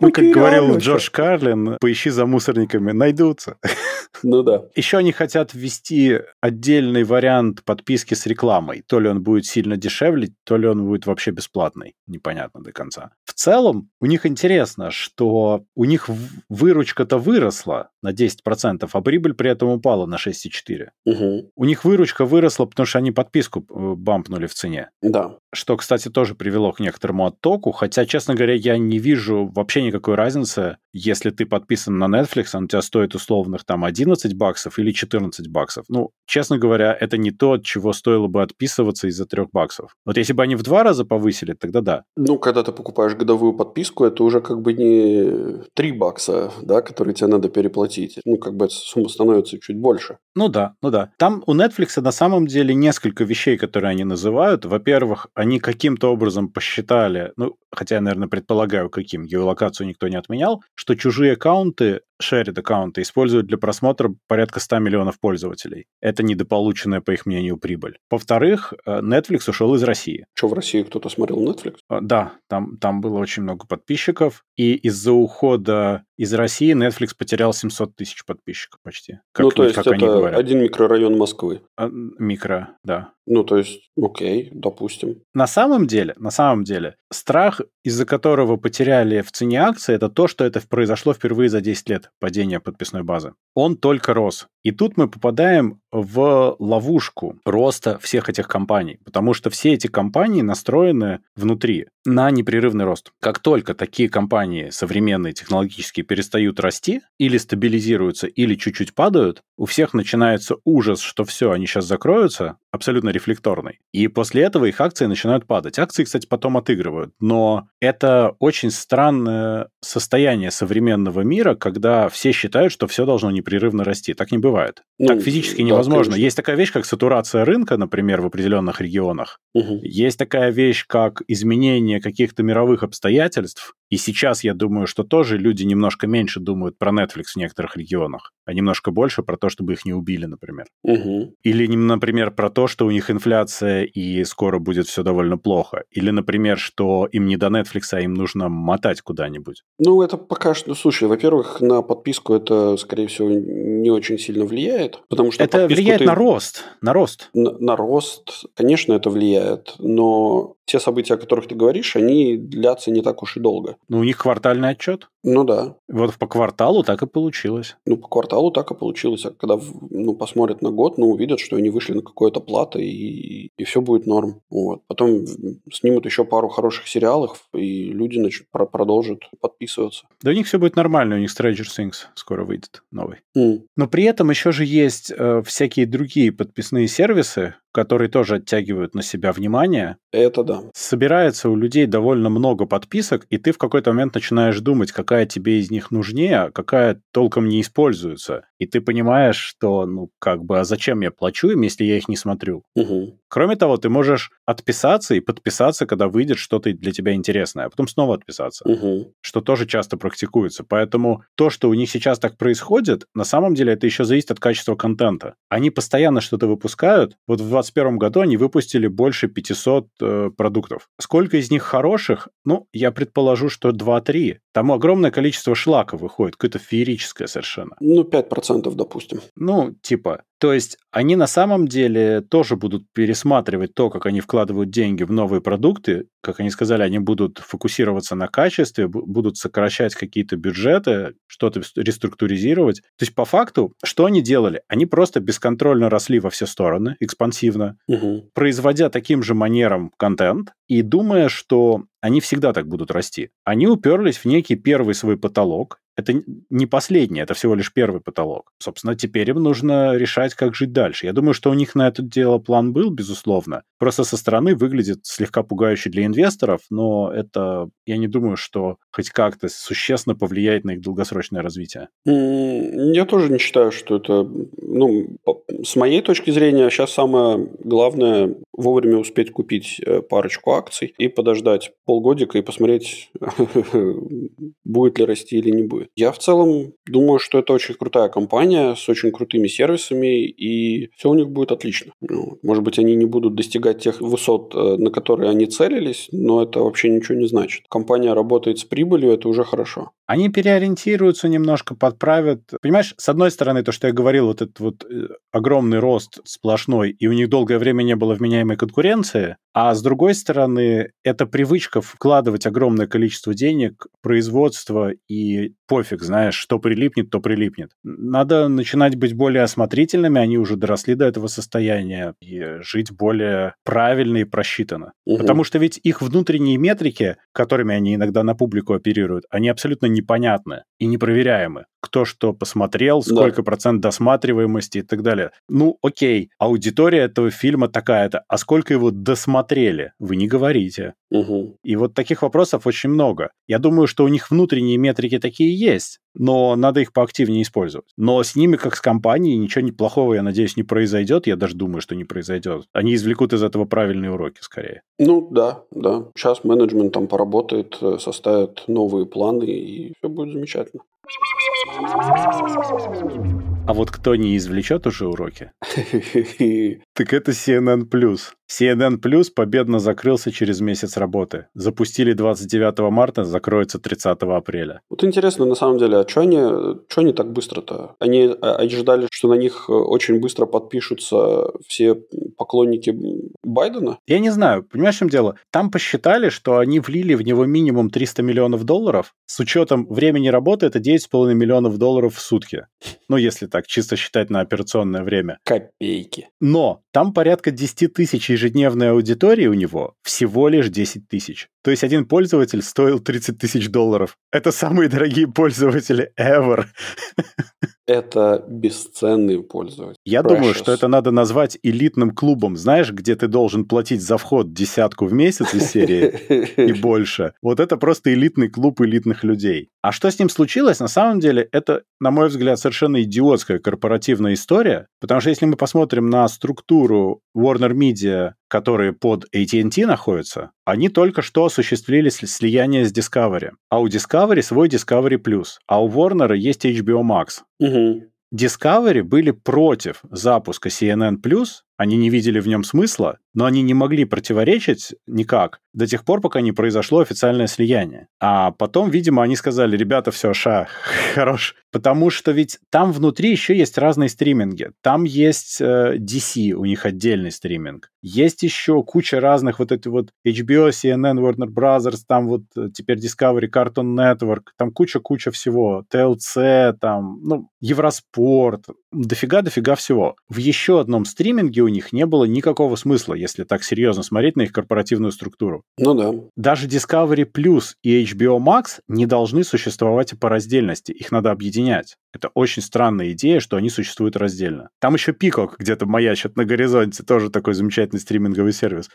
Ну, как говорил Джордж Карлин, поищи за мусорниками, найдутся. Ну да. Еще они хотят ввести отдельный вариант подписки с рекламой. То ли он будет сильно дешевле, то ли он будет вообще бесплатный. Непонятно до конца. В целом, у них интересно, что у них выручка-то выросла на 10%, а прибыль при этом упала на 6,4%. Угу. У них выручка выросла, потому что они подписку э, бампнули в цене. Да. Что, кстати, тоже привело к некоторому оттоку. Хотя, честно говоря, я не вижу вообще никакой разницы, если ты подписан на Netflix, он у тебя стоит условных там 11 баксов или 14 баксов. Ну, честно говоря, это не то, от чего стоило бы отписываться из-за 3 баксов. Вот если бы они в два раза повысили, тогда да. Ну, когда ты покупаешь годовую подписку, это уже как бы не 3 бакса, да, которые тебе надо переплатить. Ну, как бы эта сумма становится чуть больше. Ну да, ну да. Там у Netflix на самом деле несколько вещей, которые они называют. Во-первых, они каким-то образом посчитали, ну, хотя я, наверное, предполагаю, каким, геолокацию никто не отменял, что чужие аккаунты shared аккаунты используют для просмотра порядка 100 миллионов пользователей. Это недополученная, по их мнению, прибыль. Во-вторых, э, Netflix ушел из России. Что, в России кто-то смотрел Netflix? Э, да, там, там было очень много подписчиков, и из-за ухода из России Netflix потерял 700 тысяч подписчиков почти. Как, ну, то есть как это один микрорайон Москвы. А, микро, да. Ну, то есть, окей, допустим. На самом деле, на самом деле, страх, из-за которого потеряли в цене акции, это то, что это произошло впервые за 10 лет падения подписной базы. Он только рос. И тут мы попадаем в ловушку роста всех этих компаний, потому что все эти компании настроены внутри на непрерывный рост. Как только такие компании современные, технологические, перестают расти, или стабилизируются, или чуть-чуть падают, у всех начинается ужас, что все, они сейчас закроются, абсолютно рефлекторный. И после этого их акции начинают падать. Акции, кстати, потом отыгрывают. Но это очень странное состояние современного мира, когда все считают, что все должно непрерывно расти. Так не бывает. Ну, так физически да, невозможно. Конечно. Есть такая вещь, как сатурация рынка, например, в определенных регионах. Угу. Есть такая вещь, как изменение каких-то мировых обстоятельств. И сейчас я думаю, что тоже люди немножко меньше думают про Netflix в некоторых регионах, а немножко больше про то, чтобы их не убили, например. Угу. Или, например, про то, что у них инфляция и скоро будет все довольно плохо. Или, например, что им не до Netflix, а им нужно мотать куда-нибудь. Ну, это пока что... Слушай, во-первых, на подписку это, скорее всего, не очень сильно влияет, потому что... Это влияет ты... на рост. На рост. На, на рост, конечно, это влияет, но те события, о которых ты говоришь, они длятся не так уж и долго. Ну, у них квартальный отчет. Ну да. Вот по кварталу так и получилось. Ну, по кварталу так и получилось. А когда ну, посмотрят на год, ну, увидят, что они вышли на какое-то плато, и, и все будет норм. Вот. Потом снимут еще пару хороших сериалов, и люди начнут, продолжат подписываться. Да у них все будет нормально, у них Stranger Things скоро выйдет новый. Mm. Но при этом еще же есть э, всякие другие подписные сервисы, которые тоже оттягивают на себя внимание. Это да. Собирается у людей довольно много подписок, и ты в какой-то момент начинаешь думать, какая тебе из них нужнее, а какая толком не используется. И ты понимаешь, что, ну, как бы, а зачем я плачу им, если я их не смотрю? Угу. Кроме того, ты можешь отписаться и подписаться, когда выйдет что-то для тебя интересное, а потом снова отписаться, угу. что тоже часто практикуется. Поэтому то, что у них сейчас так происходит, на самом деле это еще зависит от качества контента. Они постоянно что-то выпускают. Вот в 2021 году они выпустили больше 500 э, продуктов. Сколько из них хороших? Ну, я предположу, что 2-3. Там огромное количество шлака выходит, какое-то феерическое совершенно. Ну, 5% допустим. Ну, типа. То есть они на самом деле тоже будут пересматривать то, как они вкладывают деньги в новые продукты. Как они сказали, они будут фокусироваться на качестве, будут сокращать какие-то бюджеты, что-то реструктуризировать. То есть по факту, что они делали? Они просто бесконтрольно росли во все стороны, экспансивно, угу. производя таким же манером контент и думая, что они всегда так будут расти. Они уперлись в некий первый свой потолок, это не последний, это всего лишь первый потолок. Собственно, теперь им нужно решать, как жить дальше. Я думаю, что у них на это дело план был, безусловно. Просто со стороны выглядит слегка пугающе для инвесторов, но это, я не думаю, что хоть как-то существенно повлияет на их долгосрочное развитие. Я тоже не считаю, что это... Ну, с моей точки зрения, сейчас самое главное вовремя успеть купить э, парочку акций и подождать полгодика и посмотреть, будет ли расти или не будет. Я в целом думаю, что это очень крутая компания с очень крутыми сервисами, и все у них будет отлично. Ну, может быть, они не будут достигать тех высот, э, на которые они целились, но это вообще ничего не значит. Компания работает с прибылью, это уже хорошо. Они переориентируются немножко, подправят. Понимаешь, с одной стороны, то, что я говорил, вот этот вот э, огромный рост сплошной, и у них долгое время не было вменяемой конкуренции, а с другой стороны, это привычка вкладывать огромное количество денег, производство и пофиг, знаешь, что прилипнет, то прилипнет. Надо начинать быть более осмотрительными, они уже доросли до этого состояния, и жить более правильно и просчитанно. Угу. Потому что ведь их внутренние метрики, которыми они иногда на публику оперируют, они абсолютно непонятны и непроверяемы кто что посмотрел, сколько да. процент досматриваемости и так далее. Ну, окей, аудитория этого фильма такая-то, а сколько его досмотрели? Вы не говорите. Угу. И вот таких вопросов очень много. Я думаю, что у них внутренние метрики такие есть, но надо их поактивнее использовать. Но с ними, как с компанией, ничего неплохого, я надеюсь, не произойдет. Я даже думаю, что не произойдет. Они извлекут из этого правильные уроки скорее. Ну да, да. Сейчас менеджмент там поработает, э, составит новые планы, и все будет замечательно. А вот кто не извлечет уже уроки, так это CNN+. CNN Plus победно закрылся через месяц работы. Запустили 29 марта, закроется 30 апреля. Вот интересно, на самом деле, а что они, что они так быстро-то? Они, а, они ждали, что на них очень быстро подпишутся все поклонники Байдена? Я не знаю. Понимаешь, в чем дело? Там посчитали, что они влили в него минимум 300 миллионов долларов. С учетом времени работы это 9,5 миллионов долларов в сутки. Ну, если так, чисто считать на операционное время. Копейки. Но там порядка 10 тысяч ежедневной аудитории у него всего лишь 10 тысяч. То есть один пользователь стоил 30 тысяч долларов. Это самые дорогие пользователи ever. Это бесценный пользователь. Я Precious. думаю, что это надо назвать элитным клубом. Знаешь, где ты должен платить за вход десятку в месяц из серии и больше. Вот это просто элитный клуб элитных людей. А что с ним случилось, на самом деле, это, на мой взгляд, совершенно идиотская корпоративная история. Потому что если мы посмотрим на структуру Warner Media, которые под AT&T находятся, они только что осуществили слияние с Discovery. А у Discovery свой Discovery+, а у Warner есть HBO Max. Угу. Discovery были против запуска CNN+, они не видели в нем смысла, но они не могли противоречить никак до тех пор, пока не произошло официальное слияние. А потом, видимо, они сказали, ребята, все, ша, хорош. Потому что ведь там внутри еще есть разные стриминги. Там есть э, DC, у них отдельный стриминг. Есть еще куча разных вот эти вот HBO, CNN, Warner Brothers, там вот э, теперь Discovery, Cartoon Network, там куча-куча всего. TLC, там, ну, Евроспорт, дофига-дофига всего. В еще одном стриминге у них не было никакого смысла, если так серьезно смотреть на их корпоративную структуру. Ну да. Даже Discovery Plus и HBO Max не должны существовать по раздельности, их надо объединять. Это очень странная идея, что они существуют раздельно. Там еще Пикок где-то маячит на горизонте, тоже такой замечательный стриминговый сервис.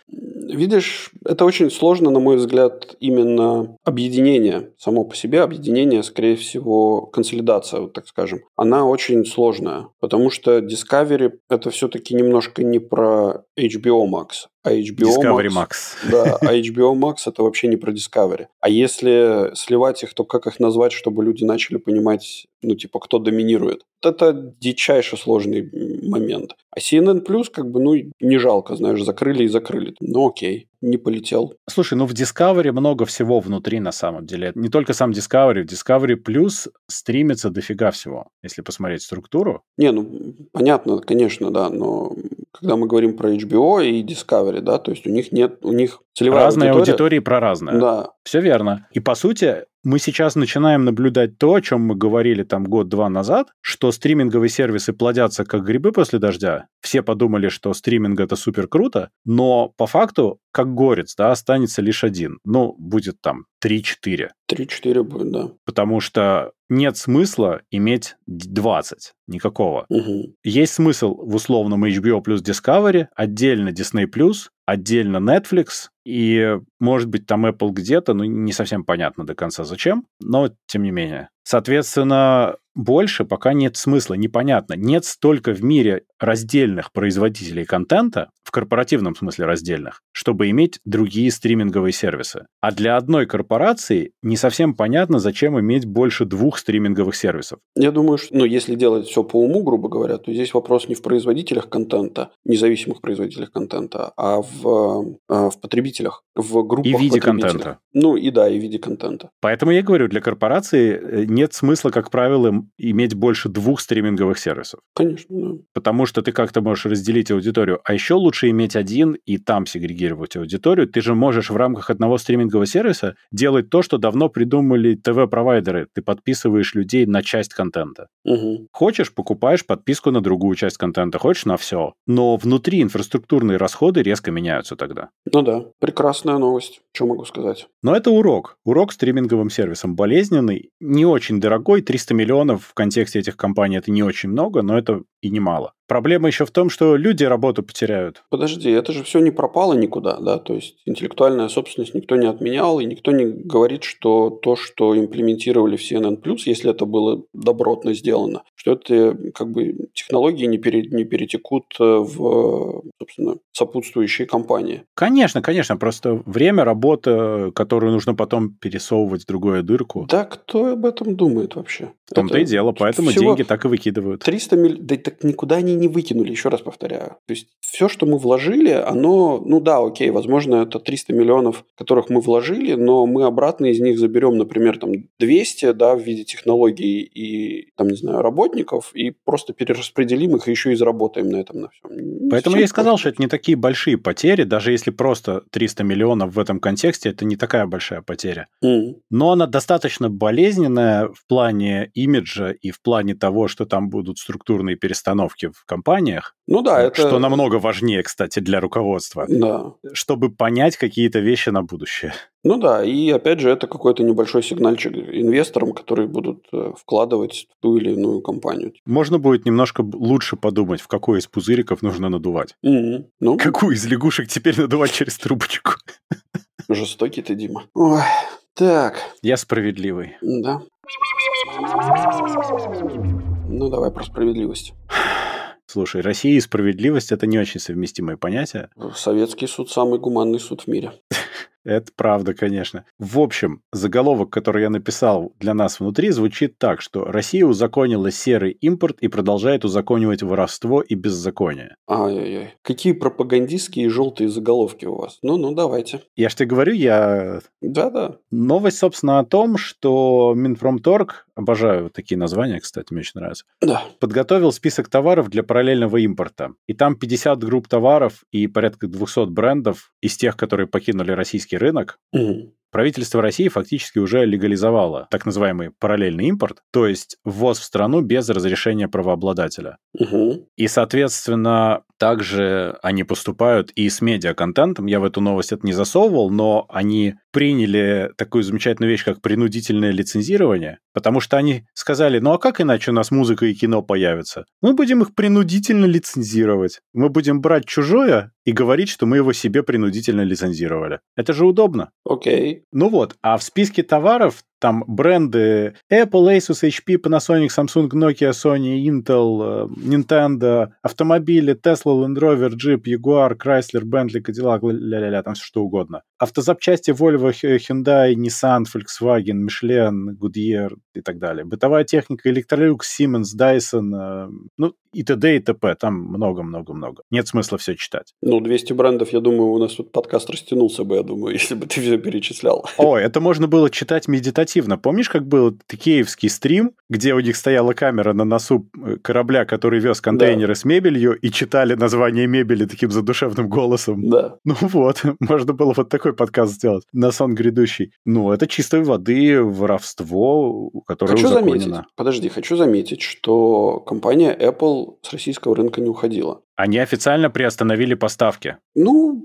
Видишь, это очень сложно, на мой взгляд, именно объединение само по себе, объединение, скорее всего, консолидация, вот так скажем. Она очень сложная, потому что Discovery это все-таки немножко не про HBO Max, а HBO Discovery Max. Max. Да, а HBO Max это вообще не про Discovery. А если сливать их, то как их назвать, чтобы люди начали понимать, ну, типа, кто доминирует? это дичайше сложный момент. А CNN Plus, как бы, ну, не жалко, знаешь, закрыли и закрыли. Ну, окей, не полетел. Слушай, ну в Discovery много всего внутри на самом деле. Не только сам Discovery. В Discovery Plus стримится дофига всего, если посмотреть структуру. Не, ну, понятно, конечно, да, но когда мы говорим про HBO и Discovery, да, то есть у них нет, у них целевая Разные аудитория. аудитории про разное. Да. Все верно. И по сути, мы сейчас начинаем наблюдать то, о чем мы говорили там год-два назад, что стриминговые сервисы плодятся как грибы после дождя. Все подумали, что стриминг это супер круто, но по факту, как горец, да, останется лишь один. Ну, будет там 3-4. 3-4 будет, да. Потому что нет смысла иметь 20. Никакого. Угу. Есть смысл в условном HBO плюс Discovery, отдельно Disney плюс, отдельно Netflix, и, может быть, там Apple где-то, ну, не совсем понятно до конца зачем, но тем не менее. Соответственно, больше пока нет смысла, непонятно. Нет столько в мире раздельных производителей контента, в корпоративном смысле раздельных, чтобы иметь другие стриминговые сервисы. А для одной корпорации не совсем понятно, зачем иметь больше двух стриминговых сервисов. Я думаю, что, ну, если делать все по уму, грубо говоря, то здесь вопрос не в производителях контента, независимых производителях контента, а в, а, в потребителях, в группах И в виде контента. Ну, и да, и в виде контента. Поэтому я говорю, для корпорации э, нет смысла, как правило, иметь больше двух стриминговых сервисов. Конечно, да. Потому что ты как-то можешь разделить аудиторию. А еще лучше иметь один и там сегрегировать аудиторию. Ты же можешь в рамках одного стримингового сервиса делать то, что давно придумали ТВ-провайдеры. Ты подписываешь людей на часть контента. Угу. Хочешь, покупаешь подписку на другую часть контента, хочешь на все. Но внутри инфраструктурные расходы резко меняются тогда. Ну да, прекрасная новость. Что могу сказать? Но это урок. Урок стриминговым сервисам болезненный, не очень дорогой. 300 миллионов в контексте этих компаний это не очень много, но это и немало. Проблема еще в том, что люди работу потеряют. Подожди, это же все не пропало никуда, да? То есть интеллектуальная собственность никто не отменял, и никто не говорит, что то, что имплементировали в CNN+, если это было добротно сделано, что это как бы технологии не, пере, не перетекут э, в, собственно, сопутствующие компании. Конечно, конечно. Просто время, работа, которую нужно потом пересовывать в другую дырку. Да, кто об этом думает вообще? В том-то это и дело, поэтому деньги так и выкидывают. 300 миллионов, да так никуда они не выкинули, еще раз повторяю. То есть все, что мы вложили, оно, ну да, окей, возможно, это 300 миллионов, которых мы вложили, но мы обратно из них заберем, например, там 200, да, в виде технологий и, там, не знаю, работников, и просто перераспределим их и еще и заработаем на этом на всем. Поэтому я и сказал, что это не такие большие потери, даже если просто 300 миллионов в этом контексте, это не такая большая потеря. Mm. Но она достаточно болезненная в плане имиджа и в плане того, что там будут структурные перестановки в компаниях. Ну да, это... Что намного важнее, кстати, для руководства. Да. Чтобы понять какие-то вещи на будущее. Ну да, и опять же, это какой-то небольшой сигнальчик инвесторам, которые будут э, вкладывать в ту или иную компанию. Можно будет немножко лучше подумать, в какой из пузыриков нужно надувать. Mm-hmm. Ну? Какую из лягушек теперь надувать через трубочку? Жестокий ты, Дима. Ой, так. Я справедливый. Да. Ну, давай про справедливость. Слушай, Россия и справедливость – это не очень совместимые понятия. Советский суд – самый гуманный суд в мире. Это правда, конечно. В общем, заголовок, который я написал для нас внутри, звучит так, что Россия узаконила серый импорт и продолжает узаконивать воровство и беззаконие. Ай-яй-яй. Какие пропагандистские желтые заголовки у вас. Ну-ну, давайте. Я ж тебе говорю, я... Да-да. Новость, собственно, о том, что Минпромторг, обожаю такие названия, кстати, мне очень нравятся, да. подготовил список товаров для параллельного импорта. И там 50 групп товаров и порядка 200 брендов из тех, которые покинули российский российский рынок, угу. правительство России фактически уже легализовало так называемый параллельный импорт, то есть ввоз в страну без разрешения правообладателя. Угу. И, соответственно, также они поступают и с медиаконтентом. Я в эту новость это не засовывал, но они приняли такую замечательную вещь, как принудительное лицензирование, потому что они сказали, ну а как иначе у нас музыка и кино появятся? Мы будем их принудительно лицензировать. Мы будем брать чужое и говорить, что мы его себе принудительно лицензировали. Это же удобно. Окей. Okay. Ну вот, а в списке товаров там бренды Apple, Asus, HP, Panasonic, Samsung, Nokia, Sony, Intel, э, Nintendo, автомобили Tesla, Land Rover, Jeep, Jaguar, Chrysler, Bentley, Cadillac, ля-ля-ля, там все что угодно. Автозапчасти Volvo, Hyundai, Nissan, Volkswagen, Michelin, Goodyear, и так далее. Бытовая техника Electrolux, Siemens, Dyson, э, ну и т.д. и т.п. Там много-много-много. Нет смысла все читать. Ну, 200 брендов, я думаю, у нас тут подкаст растянулся бы, я думаю, если бы ты все перечислял. О, это можно было читать медитативно. Помнишь, как был киевский стрим, где у них стояла камера на носу э, корабля, который вез контейнеры да. с мебелью, и читали название мебели таким задушевным голосом? Да. Ну вот, можно было вот такой подкаст сделать на сон грядущий. Ну, это чистой воды воровство, которое хочу заметить, подожди, хочу заметить, что компания Apple с российского рынка не уходила. Они официально приостановили поставки. Ну,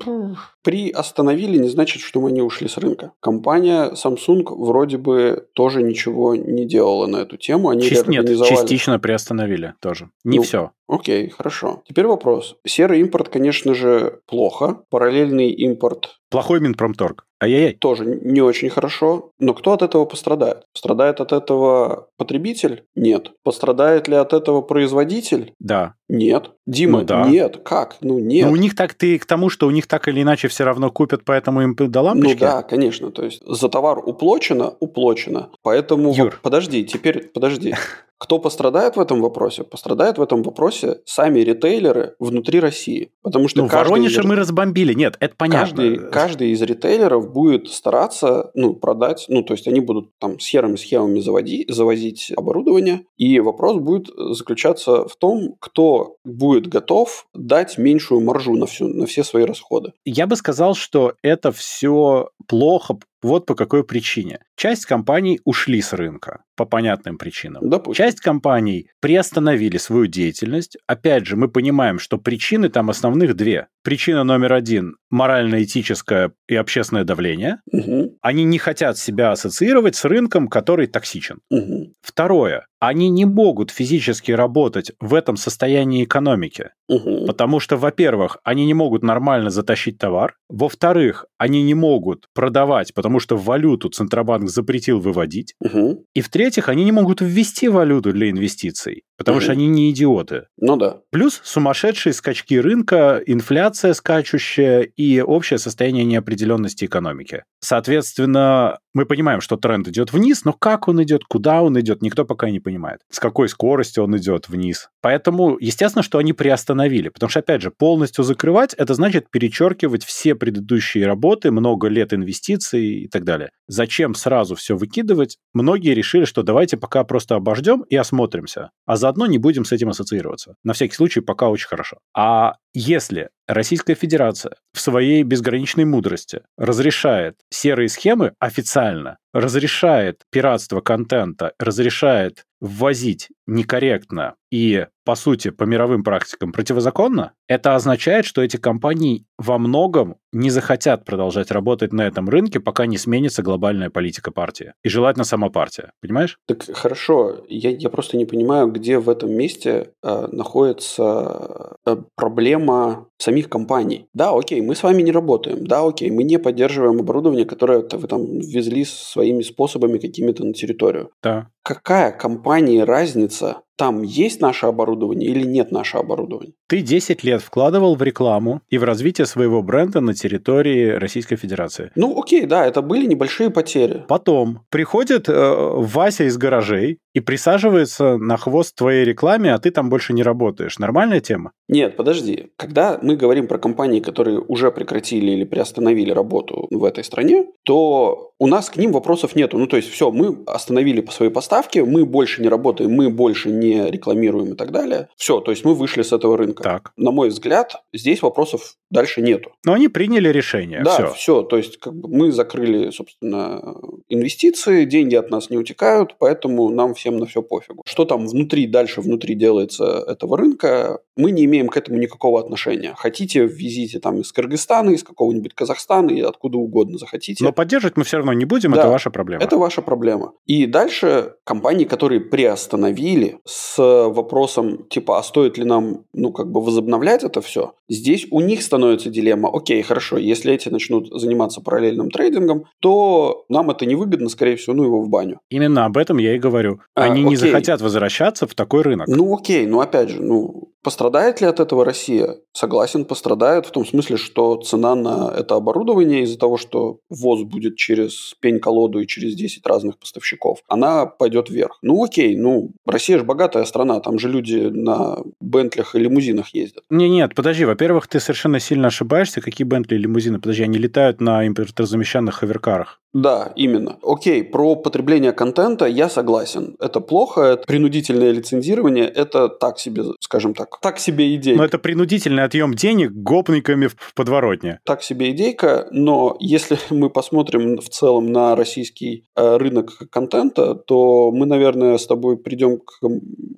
приостановили не значит, что мы не ушли с рынка. Компания Samsung вроде бы тоже ничего не делала на эту тему. Они Часть, Нет, частично приостановили тоже. Не ну, все. Окей, хорошо. Теперь вопрос. Серый импорт, конечно же, плохо. Параллельный импорт Плохой Минпромторг. Ай-яй-яй. Тоже не очень хорошо. Но кто от этого пострадает? Пострадает от этого потребитель? Нет. Пострадает ли от этого производитель? Да. Нет. Дима, ну, да. нет. Как? Ну, нет. Ну, у них так ты к тому, что у них так или иначе все равно купят, поэтому им до лампочки? Ну да, конечно. То есть за товар уплочено, уплочено. Поэтому... Юр. Подожди, теперь, подожди. Кто пострадает в этом вопросе? Пострадает в этом вопросе сами ритейлеры внутри России. Потому что ну, Воронеж из... мы разбомбили. Нет, это понятно. Каждый, каждый из ритейлеров будет стараться ну, продать, ну, то есть они будут там серыми схемами заводи, завозить оборудование. И вопрос будет заключаться в том, кто будет готов дать меньшую маржу на, всю, на все свои расходы. Я бы сказал, что это все плохо вот по какой причине. Часть компаний ушли с рынка по понятным причинам. Допустим. Часть компаний приостановили свою деятельность. Опять же, мы понимаем, что причины там основных две. Причина номер один – морально-этическое и общественное давление. Угу. Они не хотят себя ассоциировать с рынком, который токсичен. Угу. Второе – они не могут физически работать в этом состоянии экономики. Угу. Потому что, во-первых, они не могут нормально затащить товар. Во-вторых, они не могут продавать, потому что валюту Центробанк запретил выводить. Угу. И в-третьих, они не могут ввести валюту для инвестиций, потому угу. что они не идиоты. Ну да. Плюс сумасшедшие скачки рынка, инфляция скачущая и общее состояние неопределенности экономики. Соответственно, мы понимаем, что тренд идет вниз, но как он идет, куда он идет, никто пока не понимает. С какой скоростью он идет вниз. Поэтому, естественно, что они приостановили. Потому что, опять же, полностью закрывать, это значит перечеркивать все предыдущие работы, много лет инвестиций и так далее. Зачем сразу все выкидывать? Многие решили, что давайте пока просто обождем и осмотримся, а заодно не будем с этим ассоциироваться. На всякий случай, пока очень хорошо. А если Российская Федерация в своей безграничной мудрости разрешает серые схемы официально, разрешает пиратство контента, разрешает ввозить некорректно и, по сути, по мировым практикам противозаконно, это означает, что эти компании во многом не захотят продолжать работать на этом рынке, пока не сменится глобальная политика партии. И желательно сама партия. Понимаешь? Так хорошо. Я, я просто не понимаю, где в этом месте э, находится э, проблема самих компаний. Да, окей, мы с вами не работаем. Да, окей, мы не поддерживаем оборудование, которое вы там ввезли своими способами какими-то на территорию. Да. Какая компании разница, там есть наше оборудование или нет наше оборудование. Ты 10 лет вкладывал в рекламу и в развитие своего бренда на территории Российской Федерации. Ну, окей, да, это были небольшие потери. Потом приходит э, Вася из гаражей и присаживается на хвост твоей рекламе, а ты там больше не работаешь. Нормальная тема? Нет, подожди. Когда мы говорим про компании, которые уже прекратили или приостановили работу в этой стране, то у нас к ним вопросов нету. Ну, то есть, все, мы остановили по своей поставке, мы больше не работаем, мы больше не рекламируем и так далее. Все, то есть, мы вышли с этого рынка. Так. На мой взгляд, здесь вопросов дальше нету. Но они приняли решение. Да, все. все. То есть, как бы мы закрыли, собственно, инвестиции, деньги от нас не утекают, поэтому нам всем на все пофигу. Что там внутри, дальше внутри делается этого рынка, мы не имеем к этому никакого отношения. Хотите, ввезите там из Кыргызстана, из какого-нибудь Казахстана и откуда угодно захотите. Но поддерживать мы все равно не будем, да, это ваша проблема. Это ваша проблема. И дальше компании, которые приостановили с вопросом типа, а стоит ли нам, ну, как бы возобновлять это все, здесь у них становится дилемма, окей, хорошо, если эти начнут заниматься параллельным трейдингом, то нам это невыгодно, скорее всего, ну его в баню. Именно об этом я и говорю. А, Они а, не захотят возвращаться в такой рынок. Ну окей, ну опять же, ну Пострадает ли от этого Россия? Согласен, пострадает в том смысле, что цена на это оборудование из-за того, что ВОЗ будет через пень-колоду и через 10 разных поставщиков, она пойдет пойдет вверх. Ну окей, ну Россия же богатая страна, там же люди на Бентлях и лимузинах ездят. Не, нет, подожди, во-первых, ты совершенно сильно ошибаешься, какие Бентли и лимузины, подожди, они летают на импортозамещенных ховеркарах. Да, именно. Окей, про потребление контента я согласен. Это плохо, это принудительное лицензирование, это так себе, скажем так, так себе идея. Но это принудительный отъем денег гопниками в подворотне. Так себе идейка, но если мы посмотрим в целом на российский э, рынок контента, то мы, наверное, с тобой придем к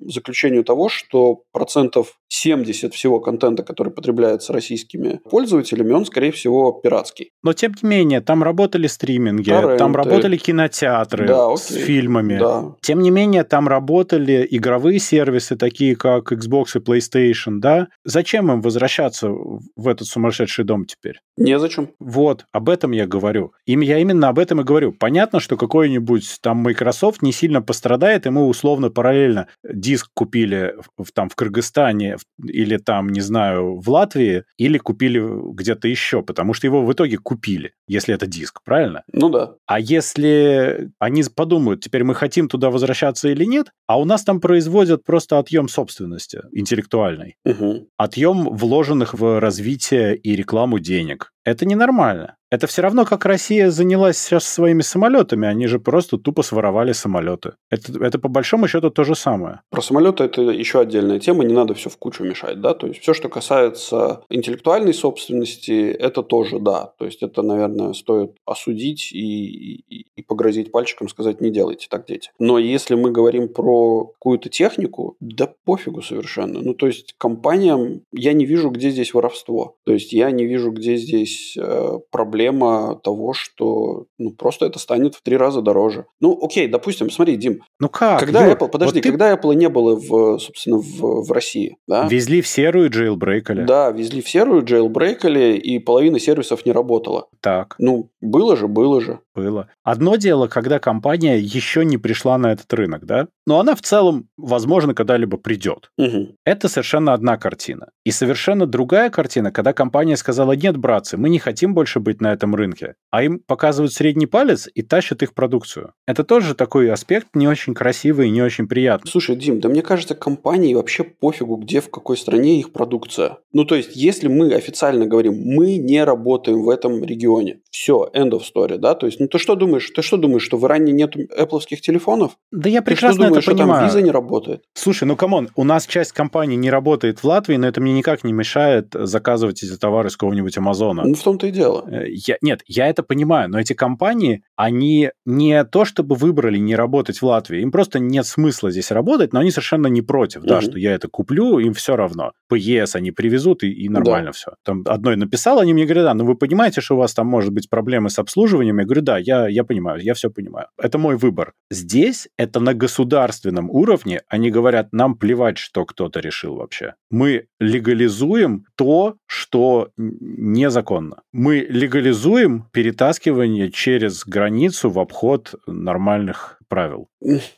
заключению того, что процентов 70 всего контента, который потребляется российскими пользователями, он, скорее всего, пиратский. Но, тем не менее, там работали стриминги, Торренты. там работали кинотеатры да, с фильмами. Да. Тем не менее, там работали игровые сервисы, такие как Xbox и PlayStation, да? Зачем им возвращаться в этот сумасшедший дом теперь? Незачем. Вот, об этом я говорю. Им я именно об этом и говорю. Понятно, что какой-нибудь там Microsoft не сильно пострадает, и мы условно параллельно диск купили в, там в Кыргызстане или там, не знаю, в Латвии, или купили где-то еще, потому что его в итоге купили, если это диск, правильно? Ну да. А если они подумают, теперь мы хотим туда возвращаться или нет, а у нас там производят просто отъем собственности интеллектуальной, угу. отъем вложенных в развитие и рекламу денег. Это ненормально. Это все равно, как Россия занялась сейчас своими самолетами. Они же просто тупо своровали самолеты. Это, это по большому счету то же самое. Про самолеты это еще отдельная тема, не надо все в кучу мешать, да. То есть все, что касается интеллектуальной собственности, это тоже да. То есть это, наверное, стоит осудить и, и, и погрозить пальчиком, сказать, не делайте так, дети. Но если мы говорим про какую-то технику, да пофигу совершенно. Ну, то есть компаниям я не вижу, где здесь воровство. То есть я не вижу, где здесь э, проблема проблема того, что ну, просто это станет в три раза дороже. Ну, окей, допустим, смотри, Дим. Ну как? Когда Юр, Apple, подожди, вот ты... когда Apple не было, в, собственно, в, в России, да? Везли в серую джейлбрейкали. Да, везли в серую джейлбрейкали, и половина сервисов не работала. Так. Ну, было же, было же. Было. Одно дело, когда компания еще не пришла на этот рынок, да? Но она в целом, возможно, когда-либо придет. Угу. Это совершенно одна картина. И совершенно другая картина, когда компания сказала, нет, братцы, мы не хотим больше быть на этом рынке, а им показывают средний палец и тащат их продукцию. Это тоже такой аспект не очень красивый и не очень приятный. Слушай, Дим, да мне кажется, компании вообще пофигу, где, в какой стране их продукция. Ну, то есть, если мы официально говорим, мы не работаем в этом регионе, все, end of story, да, то есть, ну, ты что думаешь, ты что думаешь, что в Иране нет Apple телефонов? Да я прекрасно ты что думаешь, это понимаю. что там виза не работает? Слушай, ну, come on, у нас часть компаний не работает в Латвии, но это мне никак не мешает заказывать эти товары с какого-нибудь Амазона. Ну, в том-то и дело. Э, я, нет, я это понимаю, но эти компании, они не то чтобы выбрали не работать в Латвии, им просто нет смысла здесь работать, но они совершенно не против, угу. да, что я это куплю, им все равно. По ЕС они привезут, и, и нормально да. все. Там одной написал, они мне говорят, да, ну вы понимаете, что у вас там может быть проблемы с обслуживанием? Я говорю, да, я, я понимаю, я все понимаю. Это мой выбор. Здесь это на государственном уровне, они говорят, нам плевать, что кто-то решил вообще. Мы легализуем то, что незаконно. Мы легализуем перетаскивание через границу в обход нормальных правил.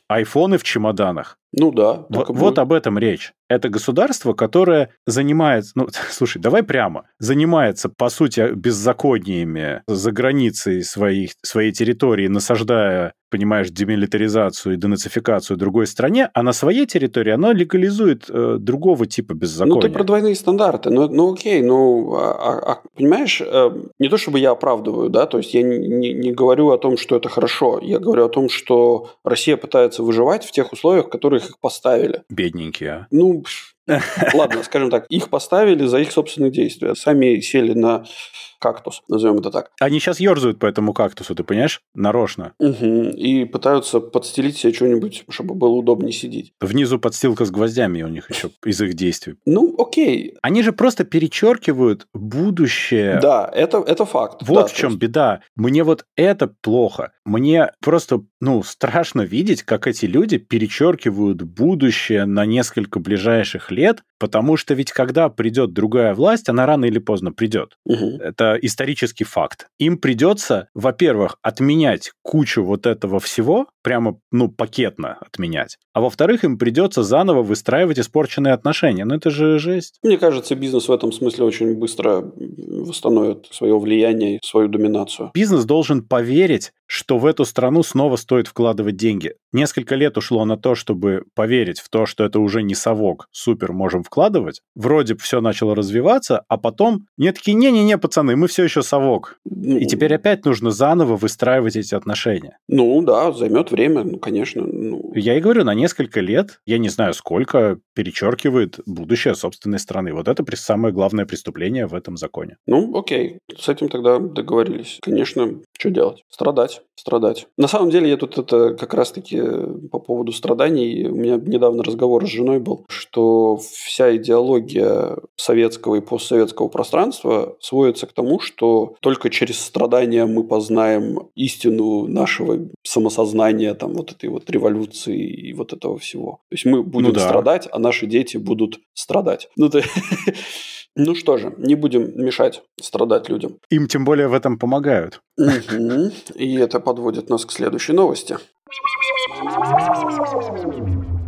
Айфоны в чемоданах. Ну да. Вот, вот об этом речь. Это государство, которое занимается, ну, слушай, давай прямо, занимается, по сути, беззакониями за границей своих, своей территории, насаждая, понимаешь, демилитаризацию и денацификацию другой стране, а на своей территории оно легализует э, другого типа беззакония. Ну, ты про двойные стандарты. Ну, ну окей, ну, а, а, а, понимаешь, э, не то чтобы я оправдываю, да, то есть я не, не, не говорю о том, что это хорошо, я говорю о том, что Россия пытается выживать в тех условиях, в которых их поставили. Бедненькие, а? Ну, ладно, скажем так, их поставили за их собственные действия. Сами сели на кактус, назовем это так. Они сейчас ерзают по этому кактусу, ты понимаешь? Нарочно. Угу. И пытаются подстелить себе что-нибудь, чтобы было удобнее сидеть. Внизу подстилка с гвоздями у них еще из их действий. Ну, окей. Они же просто перечеркивают будущее. Да, это, это факт. Вот да, в чем есть... беда. Мне вот это плохо. Мне просто, ну, страшно видеть, как эти люди перечеркивают будущее на несколько ближайших лет, потому что ведь когда придет другая власть, она рано или поздно придет. Угу. Это исторический факт. Им придется, во-первых, отменять кучу вот этого всего, прямо, ну, пакетно отменять. А во-вторых, им придется заново выстраивать испорченные отношения. Ну, это же жесть. Мне кажется, бизнес в этом смысле очень быстро восстановит свое влияние и свою доминацию. Бизнес должен поверить, что в эту страну снова стоит вкладывать деньги. Несколько лет ушло на то, чтобы поверить в то, что это уже не совок, супер, можем вкладывать. Вроде все начало развиваться, а потом не такие, не-не-не, пацаны, мы все еще совок. Ну, и теперь опять нужно заново выстраивать эти отношения. Ну да, займет время, ну, конечно. Ну. Я и говорю, на несколько лет, я не знаю сколько, перечеркивает будущее собственной страны. Вот это самое главное преступление в этом законе. Ну, окей, с этим тогда договорились. Конечно, что делать? Страдать, страдать. На самом деле я тут это как раз-таки по поводу страданий. У меня недавно разговор с женой был, что вся идеология советского и постсоветского пространства сводится к тому, что только через страдания мы познаем истину нашего самосознания, там вот этой вот революции и вот этого всего. То есть мы будем ну, да. страдать, а наши дети будут страдать. Ну, ты... Ну что же, не будем мешать страдать людям. Им тем более в этом помогают. И это подводит нас к следующей новости.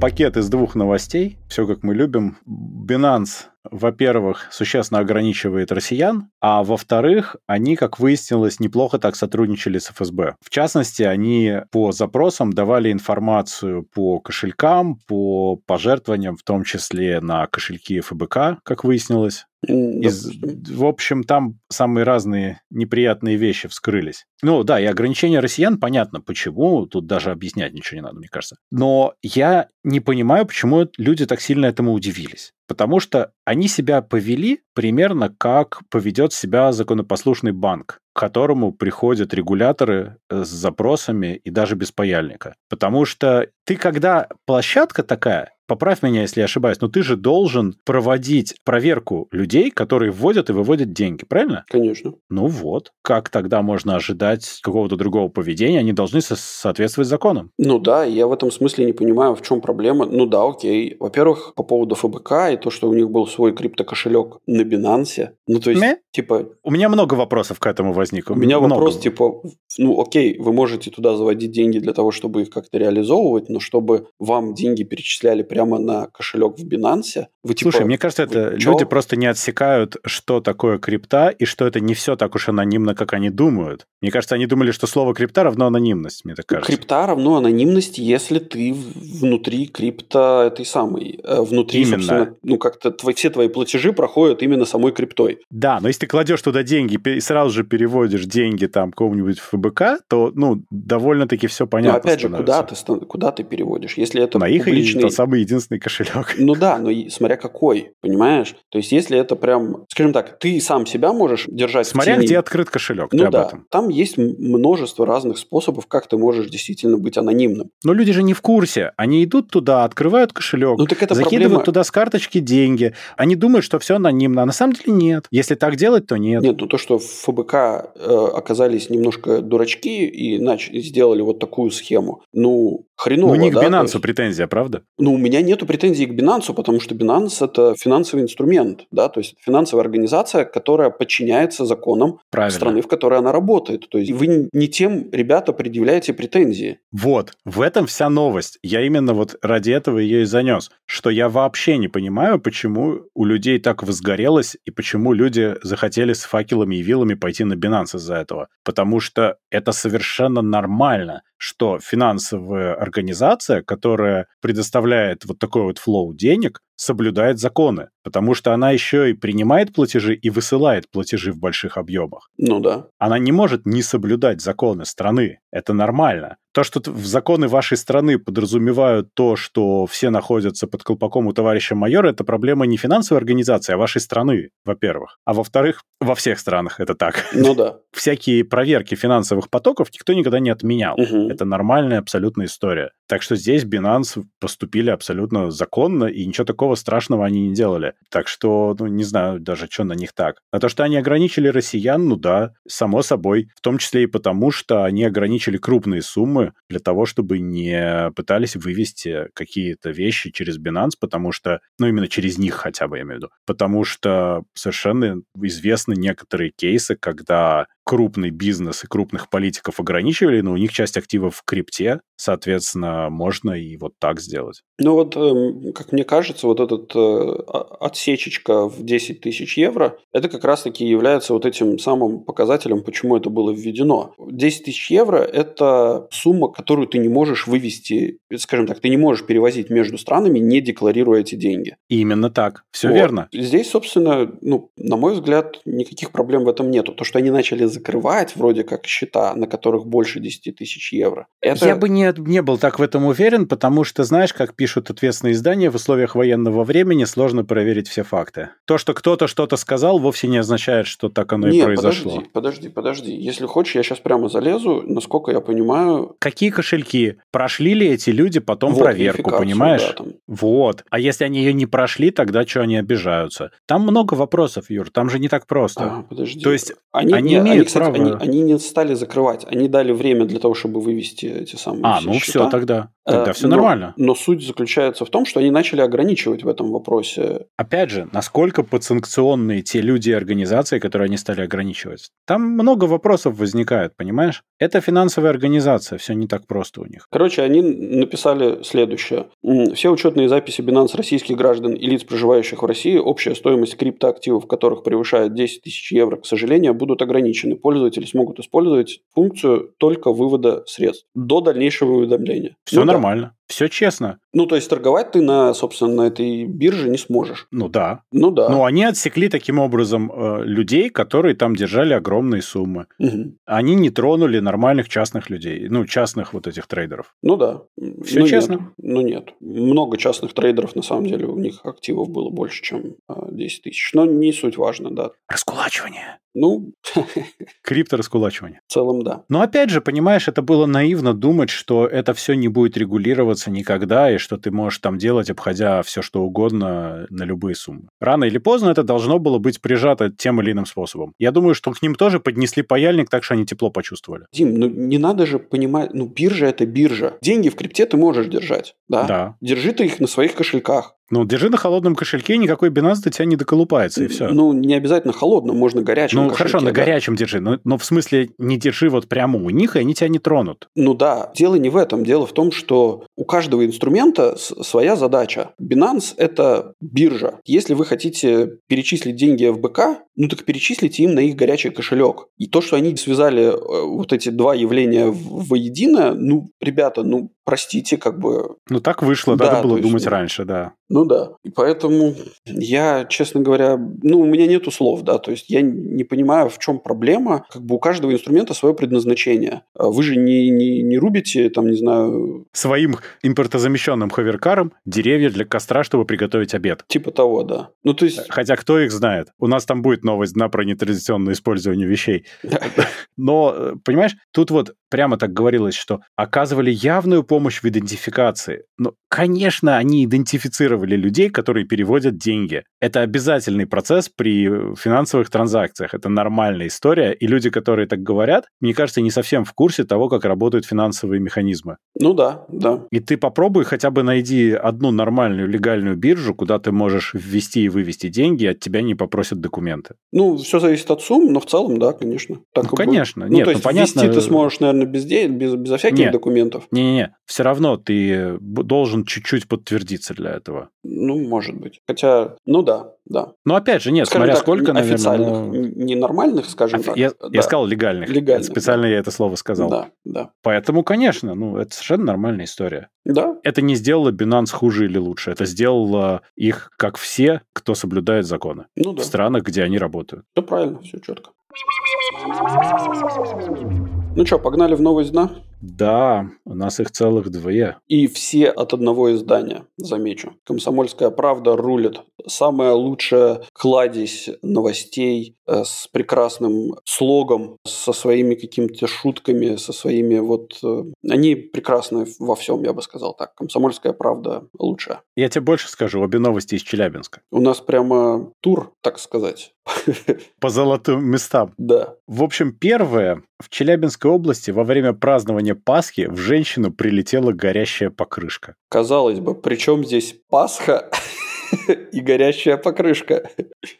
Пакет из двух новостей, все как мы любим. Binance во-первых, существенно ограничивает россиян, а во-вторых, они, как выяснилось, неплохо так сотрудничали с ФСБ. В частности, они по запросам давали информацию по кошелькам, по пожертвованиям, в том числе на кошельки ФБК, как выяснилось. Из, в общем, там самые разные неприятные вещи вскрылись. Ну да, и ограничения россиян, понятно, почему, тут даже объяснять ничего не надо, мне кажется. Но я не понимаю, почему люди так сильно этому удивились. Потому что они себя повели примерно как поведет себя законопослушный банк, к которому приходят регуляторы э, с запросами и даже без паяльника. Потому что ты, когда площадка такая, поправь меня, если я ошибаюсь, но ты же должен проводить проверку людей, которые вводят и выводят деньги, правильно? Конечно. Ну вот. Как тогда можно ожидать какого-то другого поведения? Они должны со- соответствовать законам. Ну да, я в этом смысле не понимаю, в чем проблема. Ну да, окей. Во-первых, по поводу ФБК и то, что у них был свой криптокошелек на Binance. Ну то есть, Ме? типа... У меня много вопросов к этому возникло. У меня много. вопрос, типа, ну окей, вы можете туда заводить деньги для того, чтобы их как-то реализовывать, но чтобы вам деньги перечисляли прямо на кошелек в Binance. Вы, типа, Слушай, мне кажется, это люди просто не отсекают, что такое крипта, и что это не все так уж анонимно, как они думают. Мне кажется, они думали, что слово крипта равно анонимность, мне так кажется. Крипта равно анонимность, если ты внутри крипта этой самой. Э, внутри, именно. ну, как-то твои, все твои платежи проходят именно самой криптой. Да, но если ты кладешь туда деньги и сразу же переводишь деньги там кому-нибудь в ФБК, то, ну, довольно-таки все понятно Но опять становится. же, куда ты, куда ты переводишь? Если это На их публичный... тот самый единственный кошелек. Ну да, но смотря какой, понимаешь? То есть если это прям, скажем так, ты сам себя можешь держать Смотря в тени... где открыт кошелек, ну да, этом. там есть множество разных способов, как ты можешь действительно быть анонимным. Но люди же не в курсе. Они идут туда, открывают кошелек, ну, так это закидывают проблема... туда с карточки деньги. Они думают, что все анонимно, а на самом деле нет. Если так делать, то нет. Нет, ну то, что в ФБК э, оказались немножко дурачки и нач... сделали вот такую схему, ну, хреново, Ну, не к да? Binance есть... претензия, правда? Ну, у меня нету претензий к Binance, потому что Binance – это финансовый инструмент, да, то есть финансовая организация, которая подчиняется законам Правильно. страны, в которой она работает. То есть вы не тем, ребята, предъявляете претензии. Вот, в этом вся новость. Я именно вот ради этого ее и занес, что я вообще не понимаю, почему у людей так возгорелось и почему люди захотели с факелами и вилами пойти на Binance из-за этого. Потому что это совершенно нормально что финансовая организация, которая предоставляет вот такой вот флоу денег, соблюдает законы, потому что она еще и принимает платежи и высылает платежи в больших объемах. Ну да. Она не может не соблюдать законы страны. Это нормально. То, что законы вашей страны подразумевают то, что все находятся под колпаком у товарища майора, это проблема не финансовой организации, а вашей страны, во-первых. А во-вторых, во всех странах это так. Ну да. Всякие проверки финансовых потоков никто никогда не отменял. Угу. Это нормальная абсолютная история. Так что здесь Binance поступили абсолютно законно, и ничего такого страшного они не делали. Так что, ну, не знаю даже, что на них так. А то, что они ограничили россиян, ну да, само собой. В том числе и потому, что они ограничили крупные суммы для того, чтобы не пытались вывести какие-то вещи через Binance, потому что, ну, именно через них хотя бы, я имею в виду. Потому что совершенно известны некоторые кейсы, когда крупный бизнес и крупных политиков ограничивали, но у них часть активов в крипте, соответственно, можно и вот так сделать. Ну вот, эм, как мне кажется, вот этот э, отсечечка в 10 тысяч евро, это как раз-таки является вот этим самым показателем, почему это было введено. 10 тысяч евро – это сумма, которую ты не можешь вывести, скажем так, ты не можешь перевозить между странами, не декларируя эти деньги. Именно так, все вот. верно. Здесь, собственно, ну, на мой взгляд, никаких проблем в этом нету. То, что они начали закрывать вроде как счета, на которых больше 10 тысяч евро. Это... Я бы не, не был так в этом уверен, потому что, знаешь, как пишут ответственные издания, в условиях военного времени сложно проверить все факты. То, что кто-то что-то сказал, вовсе не означает, что так оно Нет, и произошло. подожди, подожди, подожди. Если хочешь, я сейчас прямо залезу, насколько я понимаю... Какие кошельки? Прошли ли эти люди потом вот, проверку, понимаешь? Да, там. Вот. А если они ее не прошли, тогда что они обижаются? Там много вопросов, Юр, там же не так просто. А, подожди. То есть они, они имеют они, кстати, право... Они, они не стали закрывать, они дали время для того, чтобы вывести эти самые А, ну счета. все тогда. Тогда э, все но, нормально. Но суть заключается в том, что они начали ограничивать в этом вопросе. Опять же, насколько подсанкционные те люди и организации, которые они стали ограничивать. Там много вопросов возникает, понимаешь? Это финансовая организация, все не так просто у них. Короче, они написали следующее. Все учетные записи Binance российских граждан и лиц, проживающих в России, общая стоимость криптоактивов, которых превышает 10 тысяч евро, к сожалению, будут ограничены. Пользователи смогут использовать функцию только вывода средств до дальнейшего уведомления. Все ну, нормально. Все честно. Ну, то есть торговать ты на, собственно, на этой бирже не сможешь. Ну да. Ну да. Но они отсекли таким образом э, людей, которые там держали огромные суммы. Угу. Они не тронули нормальных частных людей, ну, частных вот этих трейдеров. Ну да. Все ну, честно? Нет. Ну нет. Много частных трейдеров, на самом деле, у них активов было больше, чем э, 10 тысяч. Но не суть важно, да. Раскулачивание. Ну... Криптораскулачивание. В целом, да. Но опять же, понимаешь, это было наивно думать, что это все не будет регулироваться никогда, и что ты можешь там делать, обходя все что угодно на любые суммы. Рано или поздно это должно было быть прижато тем или иным способом. Я думаю, что к ним тоже поднесли паяльник, так что они тепло почувствовали. Дим, ну не надо же понимать, ну биржа это биржа. Деньги в крипте ты можешь держать, да? Да. Держи ты их на своих кошельках. Ну, держи на холодном кошельке, никакой Binance до тебя не доколупается, и все. Ну, не обязательно холодном, можно горячим Ну, хорошо, на да. горячем держи, но, но в смысле не держи вот прямо у них, и они тебя не тронут. Ну да, дело не в этом. Дело в том, что у каждого инструмента своя задача. Binance – это биржа. Если вы хотите перечислить деньги ФБК, ну так перечислите им на их горячий кошелек. И то, что они связали э, вот эти два явления воедино, ну, ребята, ну, простите, как бы... Ну, так вышло, да, надо было есть, думать раньше, да. Ну да. И поэтому я, честно говоря, ну, у меня нету слов, да, то есть я не понимаю, в чем проблема. Как бы у каждого инструмента свое предназначение. А вы же не, не, не рубите, там, не знаю... Своим импортозамещенным ховеркаром деревья для костра, чтобы приготовить обед. Типа того, да. Ну, то есть... Хотя кто их знает? У нас там будет новость дна про нетрадиционное использование вещей. Но, э, понимаешь, тут вот прямо так говорилось, что оказывали явную помощь в идентификации. Но, конечно, они идентифицировали людей, которые переводят деньги. Это обязательный процесс при финансовых транзакциях. Это нормальная история. И люди, которые так говорят, мне кажется, не совсем в курсе того, как работают финансовые механизмы. Ну да, да. И ты попробуй хотя бы найди одну нормальную легальную биржу, куда ты можешь ввести и вывести деньги, и от тебя не попросят документы. Ну, все зависит от сумм, но в целом, да, конечно. Так ну, конечно. Ну, Нет, то есть ну, понятно... ввести ты сможешь, наверное, без, де... без, безо всяких Нет. документов. Не-не-не, все равно ты должен чуть-чуть подтвердиться для этого. Ну, может быть. Хотя, ну да, да. Но опять же, нет, скажем смотря так, сколько, наверное... Официальных, но... ненормальных, скажем Офи... так. Я, да. я сказал легальных. Легальных. Специально да. я это слово сказал. Да, да. Поэтому, конечно, ну, это совершенно нормальная история. Да. Это не сделало Binance хуже или лучше. Это сделало их, как все, кто соблюдает законы. Ну, да. В странах, где они работают. Все правильно, все четко. Ну что, погнали в новость дна? Да, у нас их целых двое. И все от одного издания, замечу. «Комсомольская правда» рулит. Самая лучшая кладезь новостей э, с прекрасным слогом, со своими какими-то шутками, со своими вот... Э, они прекрасны во всем, я бы сказал так. «Комсомольская правда» лучшая. Я тебе больше скажу, обе новости из Челябинска. У нас прямо тур, так сказать. По золотым местам. Да. В общем, первое. В Челябинской области во время празднования Пасхи в женщину прилетела горящая покрышка. Казалось бы, при чем здесь Пасха? и горящая покрышка.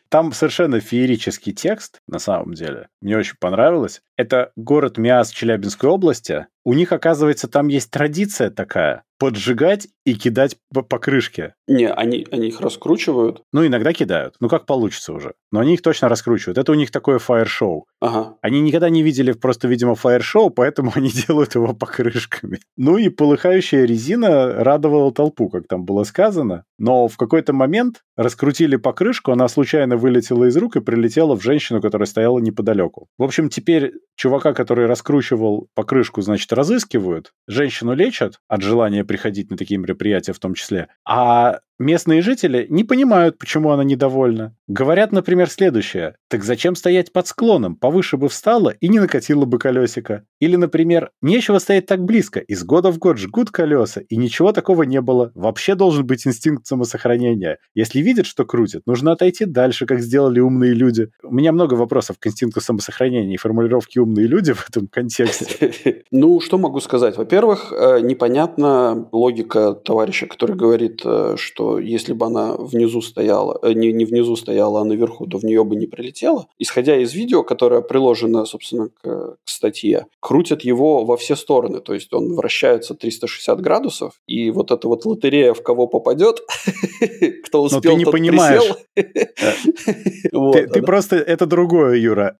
Там совершенно феерический текст, на самом деле. Мне очень понравилось. Это город Миас Челябинской области. У них, оказывается, там есть традиция такая поджигать и кидать по, по крышке. Не, они, они их раскручивают. Ну, иногда кидают. Ну, как получится уже. Но они их точно раскручивают. Это у них такое фаер-шоу. Ага. Они никогда не видели просто, видимо, фаер-шоу, поэтому они делают его покрышками. Ну и полыхающая резина радовала толпу, как там было сказано. Но в какой-то момент раскрутили покрышку, она случайно вылетела из рук и прилетела в женщину, которая стояла неподалеку. В общем, теперь чувака, который раскручивал покрышку, значит, разыскивают, женщину лечат от желания приходить на такие мероприятия в том числе, а Местные жители не понимают, почему она недовольна. Говорят, например, следующее. Так зачем стоять под склоном? Повыше бы встала и не накатила бы колесико. Или, например, нечего стоять так близко. Из года в год жгут колеса, и ничего такого не было. Вообще должен быть инстинкт самосохранения. Если видят, что крутят, нужно отойти дальше, как сделали умные люди. У меня много вопросов к инстинкту самосохранения и формулировки «умные люди» в этом контексте. Ну, что могу сказать? Во-первых, э, непонятна логика товарища, который говорит, э, что что если бы она внизу стояла, э, не, не внизу стояла, а наверху, то в нее бы не прилетело. Исходя из видео, которое приложено, собственно, к, к статье, крутят его во все стороны. То есть он вращается 360 градусов, и вот эта вот лотерея, в кого попадет, кто успел, Но ты не понимаешь. Ты просто, это другое, Юра.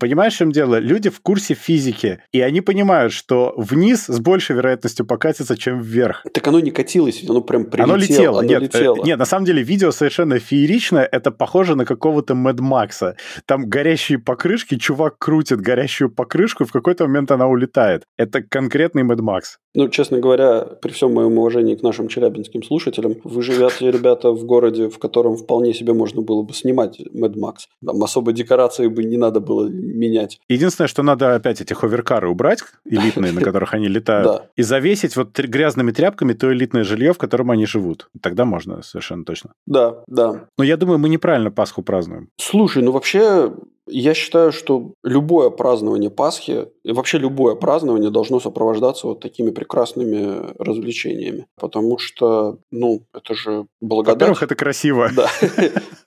Понимаешь, в чем дело? Люди в курсе физики, и они понимают, что вниз с большей вероятностью покатится, чем вверх. Так оно не катилось, оно прям прилетело. Оно летело, нет, полетело. Э, нет, на самом деле видео совершенно фееричное. Это похоже на какого-то Мэд Макса. Там горящие покрышки, чувак крутит горящую покрышку, и в какой-то момент она улетает. Это конкретный Мэд Макс. Ну, честно говоря, при всем моем уважении к нашим челябинским слушателям, вы живете, ребята, в городе, в котором вполне себе можно было бы снимать Mad Max. Там особо декорации бы не надо было менять. Единственное, что надо опять эти ховеркары убрать, элитные, на которых они летают, и завесить вот грязными тряпками то элитное жилье, в котором они живут. Тогда можно, совершенно точно. Да, да. Но я думаю, мы неправильно Пасху празднуем. Слушай, ну вообще я считаю, что любое празднование Пасхи и вообще любое празднование должно сопровождаться вот такими прекрасными развлечениями. Потому что, ну, это же благодать. Во-первых, это красиво. Да.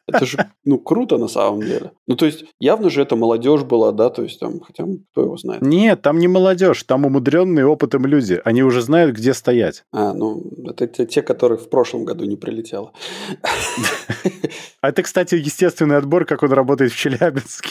Это же, ну, круто на самом деле. Ну, то есть, явно же это молодежь была, да, то есть, там, хотя кто его знает. Нет, там не молодежь, там умудренные опытом люди. Они уже знают, где стоять. А, ну, это те, которые в прошлом году не прилетело. А это, кстати, естественный отбор, как он работает в Челябинске.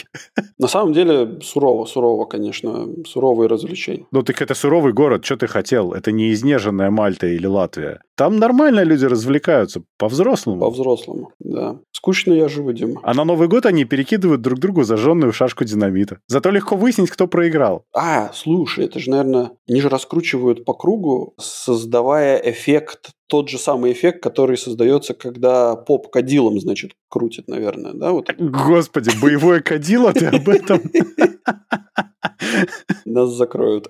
На самом деле, сурово, сурово, конечно, суровые развлечения. Ну, так это суровый город, что ты хотел? Это не изнеженная Мальта или Латвия. Там нормально люди развлекаются, по-взрослому. По-взрослому, да. Скучно я живу, Дима. А на Новый год они перекидывают друг другу зажженную шашку динамита. Зато легко выяснить, кто проиграл. А, слушай, это же, наверное, они же раскручивают по кругу, создавая эффект тот же самый эффект, который создается, когда поп кадилом, значит, крутит, наверное, да? Вот. Господи, боевое кадило, ты об этом? Нас закроют.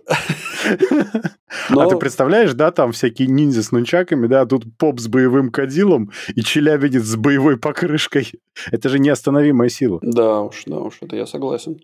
Но... А ты представляешь, да, там всякие ниндзя с нунчаками, да, тут поп с боевым кадилом и челябинец с боевой покрышкой. Это же неостановимая сила. Да уж, да уж, это я согласен.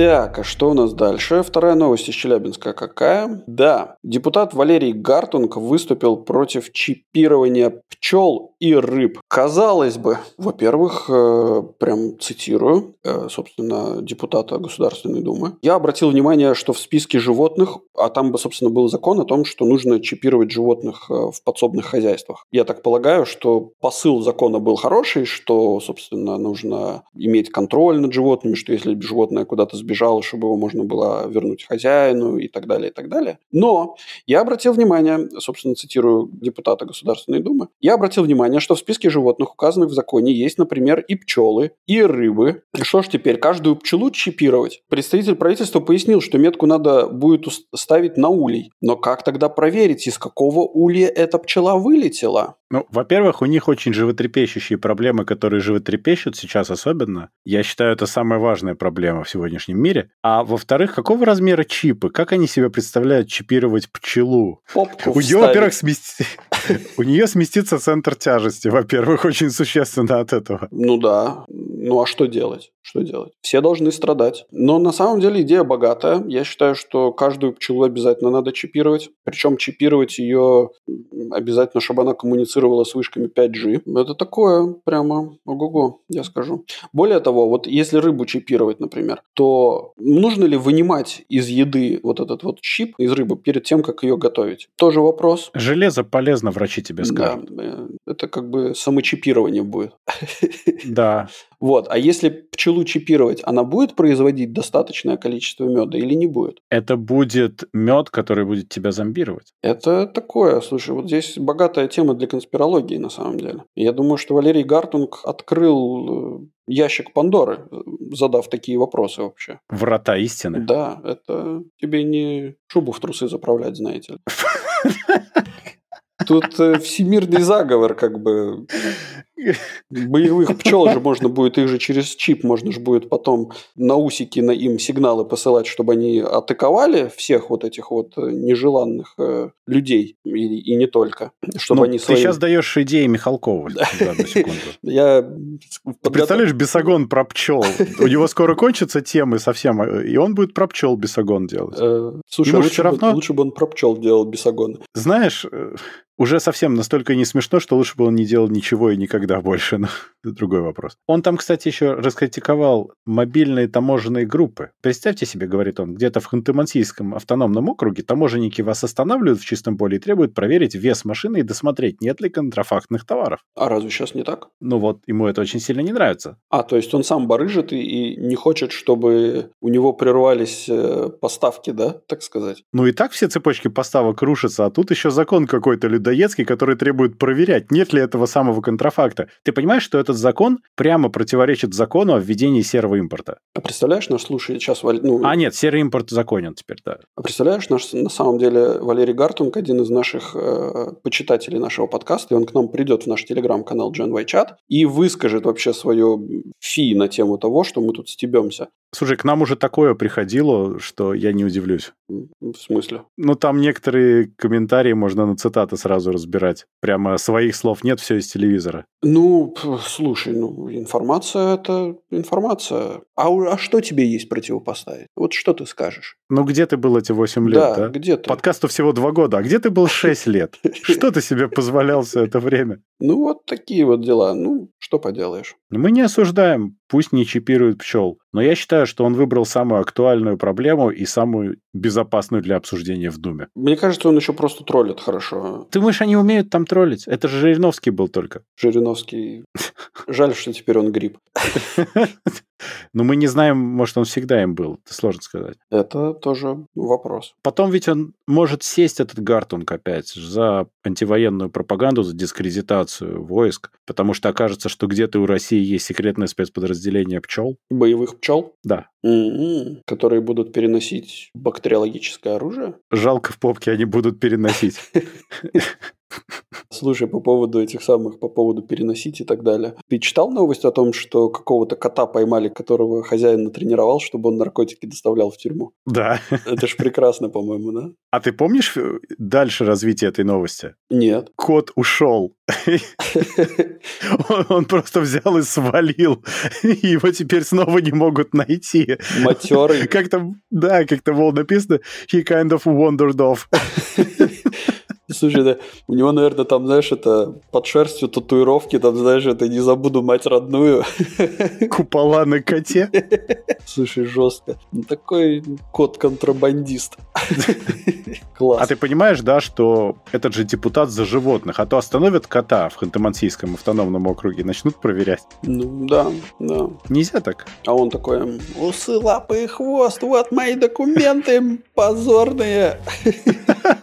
Так, а что у нас дальше? Вторая новость из Челябинска какая? Да, депутат Валерий Гартунг выступил против чипирования пчел и рыб. Казалось бы, во-первых, э, прям цитирую, э, собственно, депутата Государственной Думы. Я обратил внимание, что в списке животных, а там, собственно, был закон о том, что нужно чипировать животных э, в подсобных хозяйствах. Я так полагаю, что посыл закона был хороший, что, собственно, нужно иметь контроль над животными, что если животное куда-то сбежало, чтобы его можно было вернуть хозяину и так далее, и так далее. Но я обратил внимание, собственно, цитирую депутата Государственной Думы, я обратил внимание, что в списке животных, указанных в законе, есть, например, и пчелы, и рыбы. Что ж теперь, каждую пчелу чипировать? Представитель правительства пояснил, что метку надо будет ставить на улей. Но как тогда проверить, из какого улья эта пчела вылетела? Ну, во-первых, у них очень животрепещущие проблемы, которые животрепещут сейчас особенно. Я считаю, это самая важная проблема в сегодняшнем мире. А во-вторых, какого размера чипы? Как они себе представляют чипировать пчелу? Попку у нее, во-первых, смести... у нее сместится центр тяжести, во-первых, очень существенно от этого. Ну да. ну а что делать? Что делать? Все должны страдать. Но на самом деле идея богатая. Я считаю, что каждую пчелу обязательно надо чипировать. Причем чипировать ее обязательно, чтобы она коммуницировала с вышками 5G. Это такое прямо ого-го, я скажу. Более того, вот если рыбу чипировать, например, то нужно ли вынимать из еды вот этот вот чип из рыбы перед тем, как ее готовить? Тоже вопрос. Железо полезно, врачи тебе скажут. Да, э, это как бы самочипирование будет. Да. Вот. А если пчелу чипировать, она будет производить достаточное количество меда или не будет? Это будет мед, который будет тебя зомбировать. Это такое. Слушай, вот здесь богатая тема для конспирологии на самом деле. Я думаю, что Валерий Гартунг открыл э, ящик Пандоры, задав такие вопросы вообще. Врата истины. Да, это тебе не шубу в трусы заправлять, знаете ли. Тут э, всемирный заговор, как бы. Боевых пчел же можно будет, их же через чип можно же будет потом на усики на им сигналы посылать, чтобы они атаковали всех вот этих вот э, нежеланных э, людей и, и не только. Чтобы Ну, они Ты свои... сейчас даешь идеи Михалкову. Я представляешь, Бесогон про пчел. У него скоро кончатся темы совсем, и он будет про пчел Бесогон делать. Э, Слушай, же лучше, бы, он про пчел делал бесогон. Знаешь, э, уже совсем настолько не смешно, что лучше бы он не делал ничего и никогда больше. Но это другой вопрос. Он там, кстати, еще раскритиковал мобильные таможенные группы. Представьте себе, говорит он, где-то в Ханты-Мансийском автономном округе таможенники вас останавливают в чистом поле и требуют проверить вес машины и досмотреть, нет ли контрафактных товаров. А разве сейчас не так? Ну вот, ему это очень сильно не нравится. А, то есть он сам барыжит и, и не хочет, чтобы у него прервались э, поставки, да, так сказать? Ну и так все цепочки поставок рушатся, а тут еще закон какой-то людоедский, который требует проверять, нет ли этого самого контрафакта. Ты понимаешь, что этот закон прямо противоречит закону о введении серого импорта? А представляешь, наш слушай, сейчас, ну, А нет, серый импорт законен теперь, да. а представляешь, наш, на самом деле Валерий Гартунг, один из наших э, почитателей нашего подкаста, и он к нам придет в наш телеграм-канал GenY Chat и выскажет вообще свое фи на тему того, что мы тут стебемся. Слушай, к нам уже такое приходило, что я не удивлюсь. В смысле? Ну, там некоторые комментарии можно на цитаты сразу разбирать. Прямо своих слов нет, все из телевизора. Ну, слушай, ну, информация – это информация. А, а что тебе есть противопоставить? Вот что ты скажешь? Ну, где ты был эти 8 лет, да, да? где ты? Подкасту всего 2 года, а где ты был 6 лет? Что ты себе позволял все это время? Ну, вот такие вот дела. Ну, что поделаешь. Мы не осуждаем, пусть не чипируют пчел. Но я считаю, что он выбрал самую актуальную проблему и самую безопасную для обсуждения в Думе. Мне кажется, он еще просто троллит хорошо. Ты думаешь, они умеют там троллить? Это же Жириновский был только. Жириновский. Жаль, что теперь он гриб. Но мы не знаем, может, он всегда им был. Это сложно сказать. Это тоже вопрос. Потом ведь он может сесть, этот Гартунг, опять, за антивоенную пропаганду, за дискредитацию войск, потому что окажется, что где-то у России есть секретное спецподразделение пчел. Боевых пчел, Да. М-м, которые будут переносить бактериологическое оружие. Жалко в попке они будут переносить. Слушай, по поводу этих самых, по поводу переносить и так далее. Ты читал новость о том, что какого-то кота поймали, которого хозяин натренировал, чтобы он наркотики доставлял в тюрьму? Да. Это ж прекрасно, по-моему, да? А ты помнишь э, дальше развитие этой новости? Нет. Кот ушел. Он, просто взял и свалил. Его теперь снова не могут найти. Матерый. Как там, да, как там было написано, he kind of wandered off. Слушай, да, у него, наверное, там, знаешь, это под шерстью татуировки, там, знаешь, это не забуду мать родную. Купола на коте. Слушай, жестко. Ну, такой кот-контрабандист. Класс. А ты понимаешь, да, что этот же депутат за животных, а то остановят кота в Ханты-Мансийском автономном округе начнут проверять. Ну, да, да. Нельзя так. А он такой, усы, лапы и хвост, вот мои документы позорные.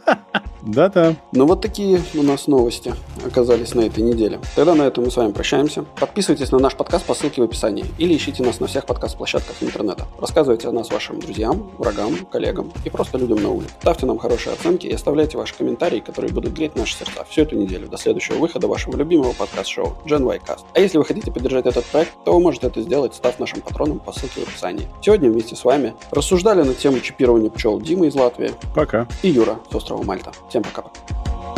Да-да. Ну вот такие у нас новости оказались на этой неделе. Тогда на этом мы с вами прощаемся. Подписывайтесь на наш подкаст по ссылке в описании или ищите нас на всех подкаст-площадках интернета. Рассказывайте о нас вашим друзьям, врагам, коллегам и просто людям на улице. Ставьте нам хорошие оценки и оставляйте ваши комментарии, которые будут греть наши сердца всю эту неделю до следующего выхода вашего любимого подкаст-шоу Gen Y Cast. А если вы хотите поддержать этот проект, то вы можете это сделать, став нашим патроном по ссылке в описании. Сегодня вместе с вами рассуждали на тему чипирования пчел Дима из Латвии Пока. и Юра с острова Мальта. Всем Всем пока.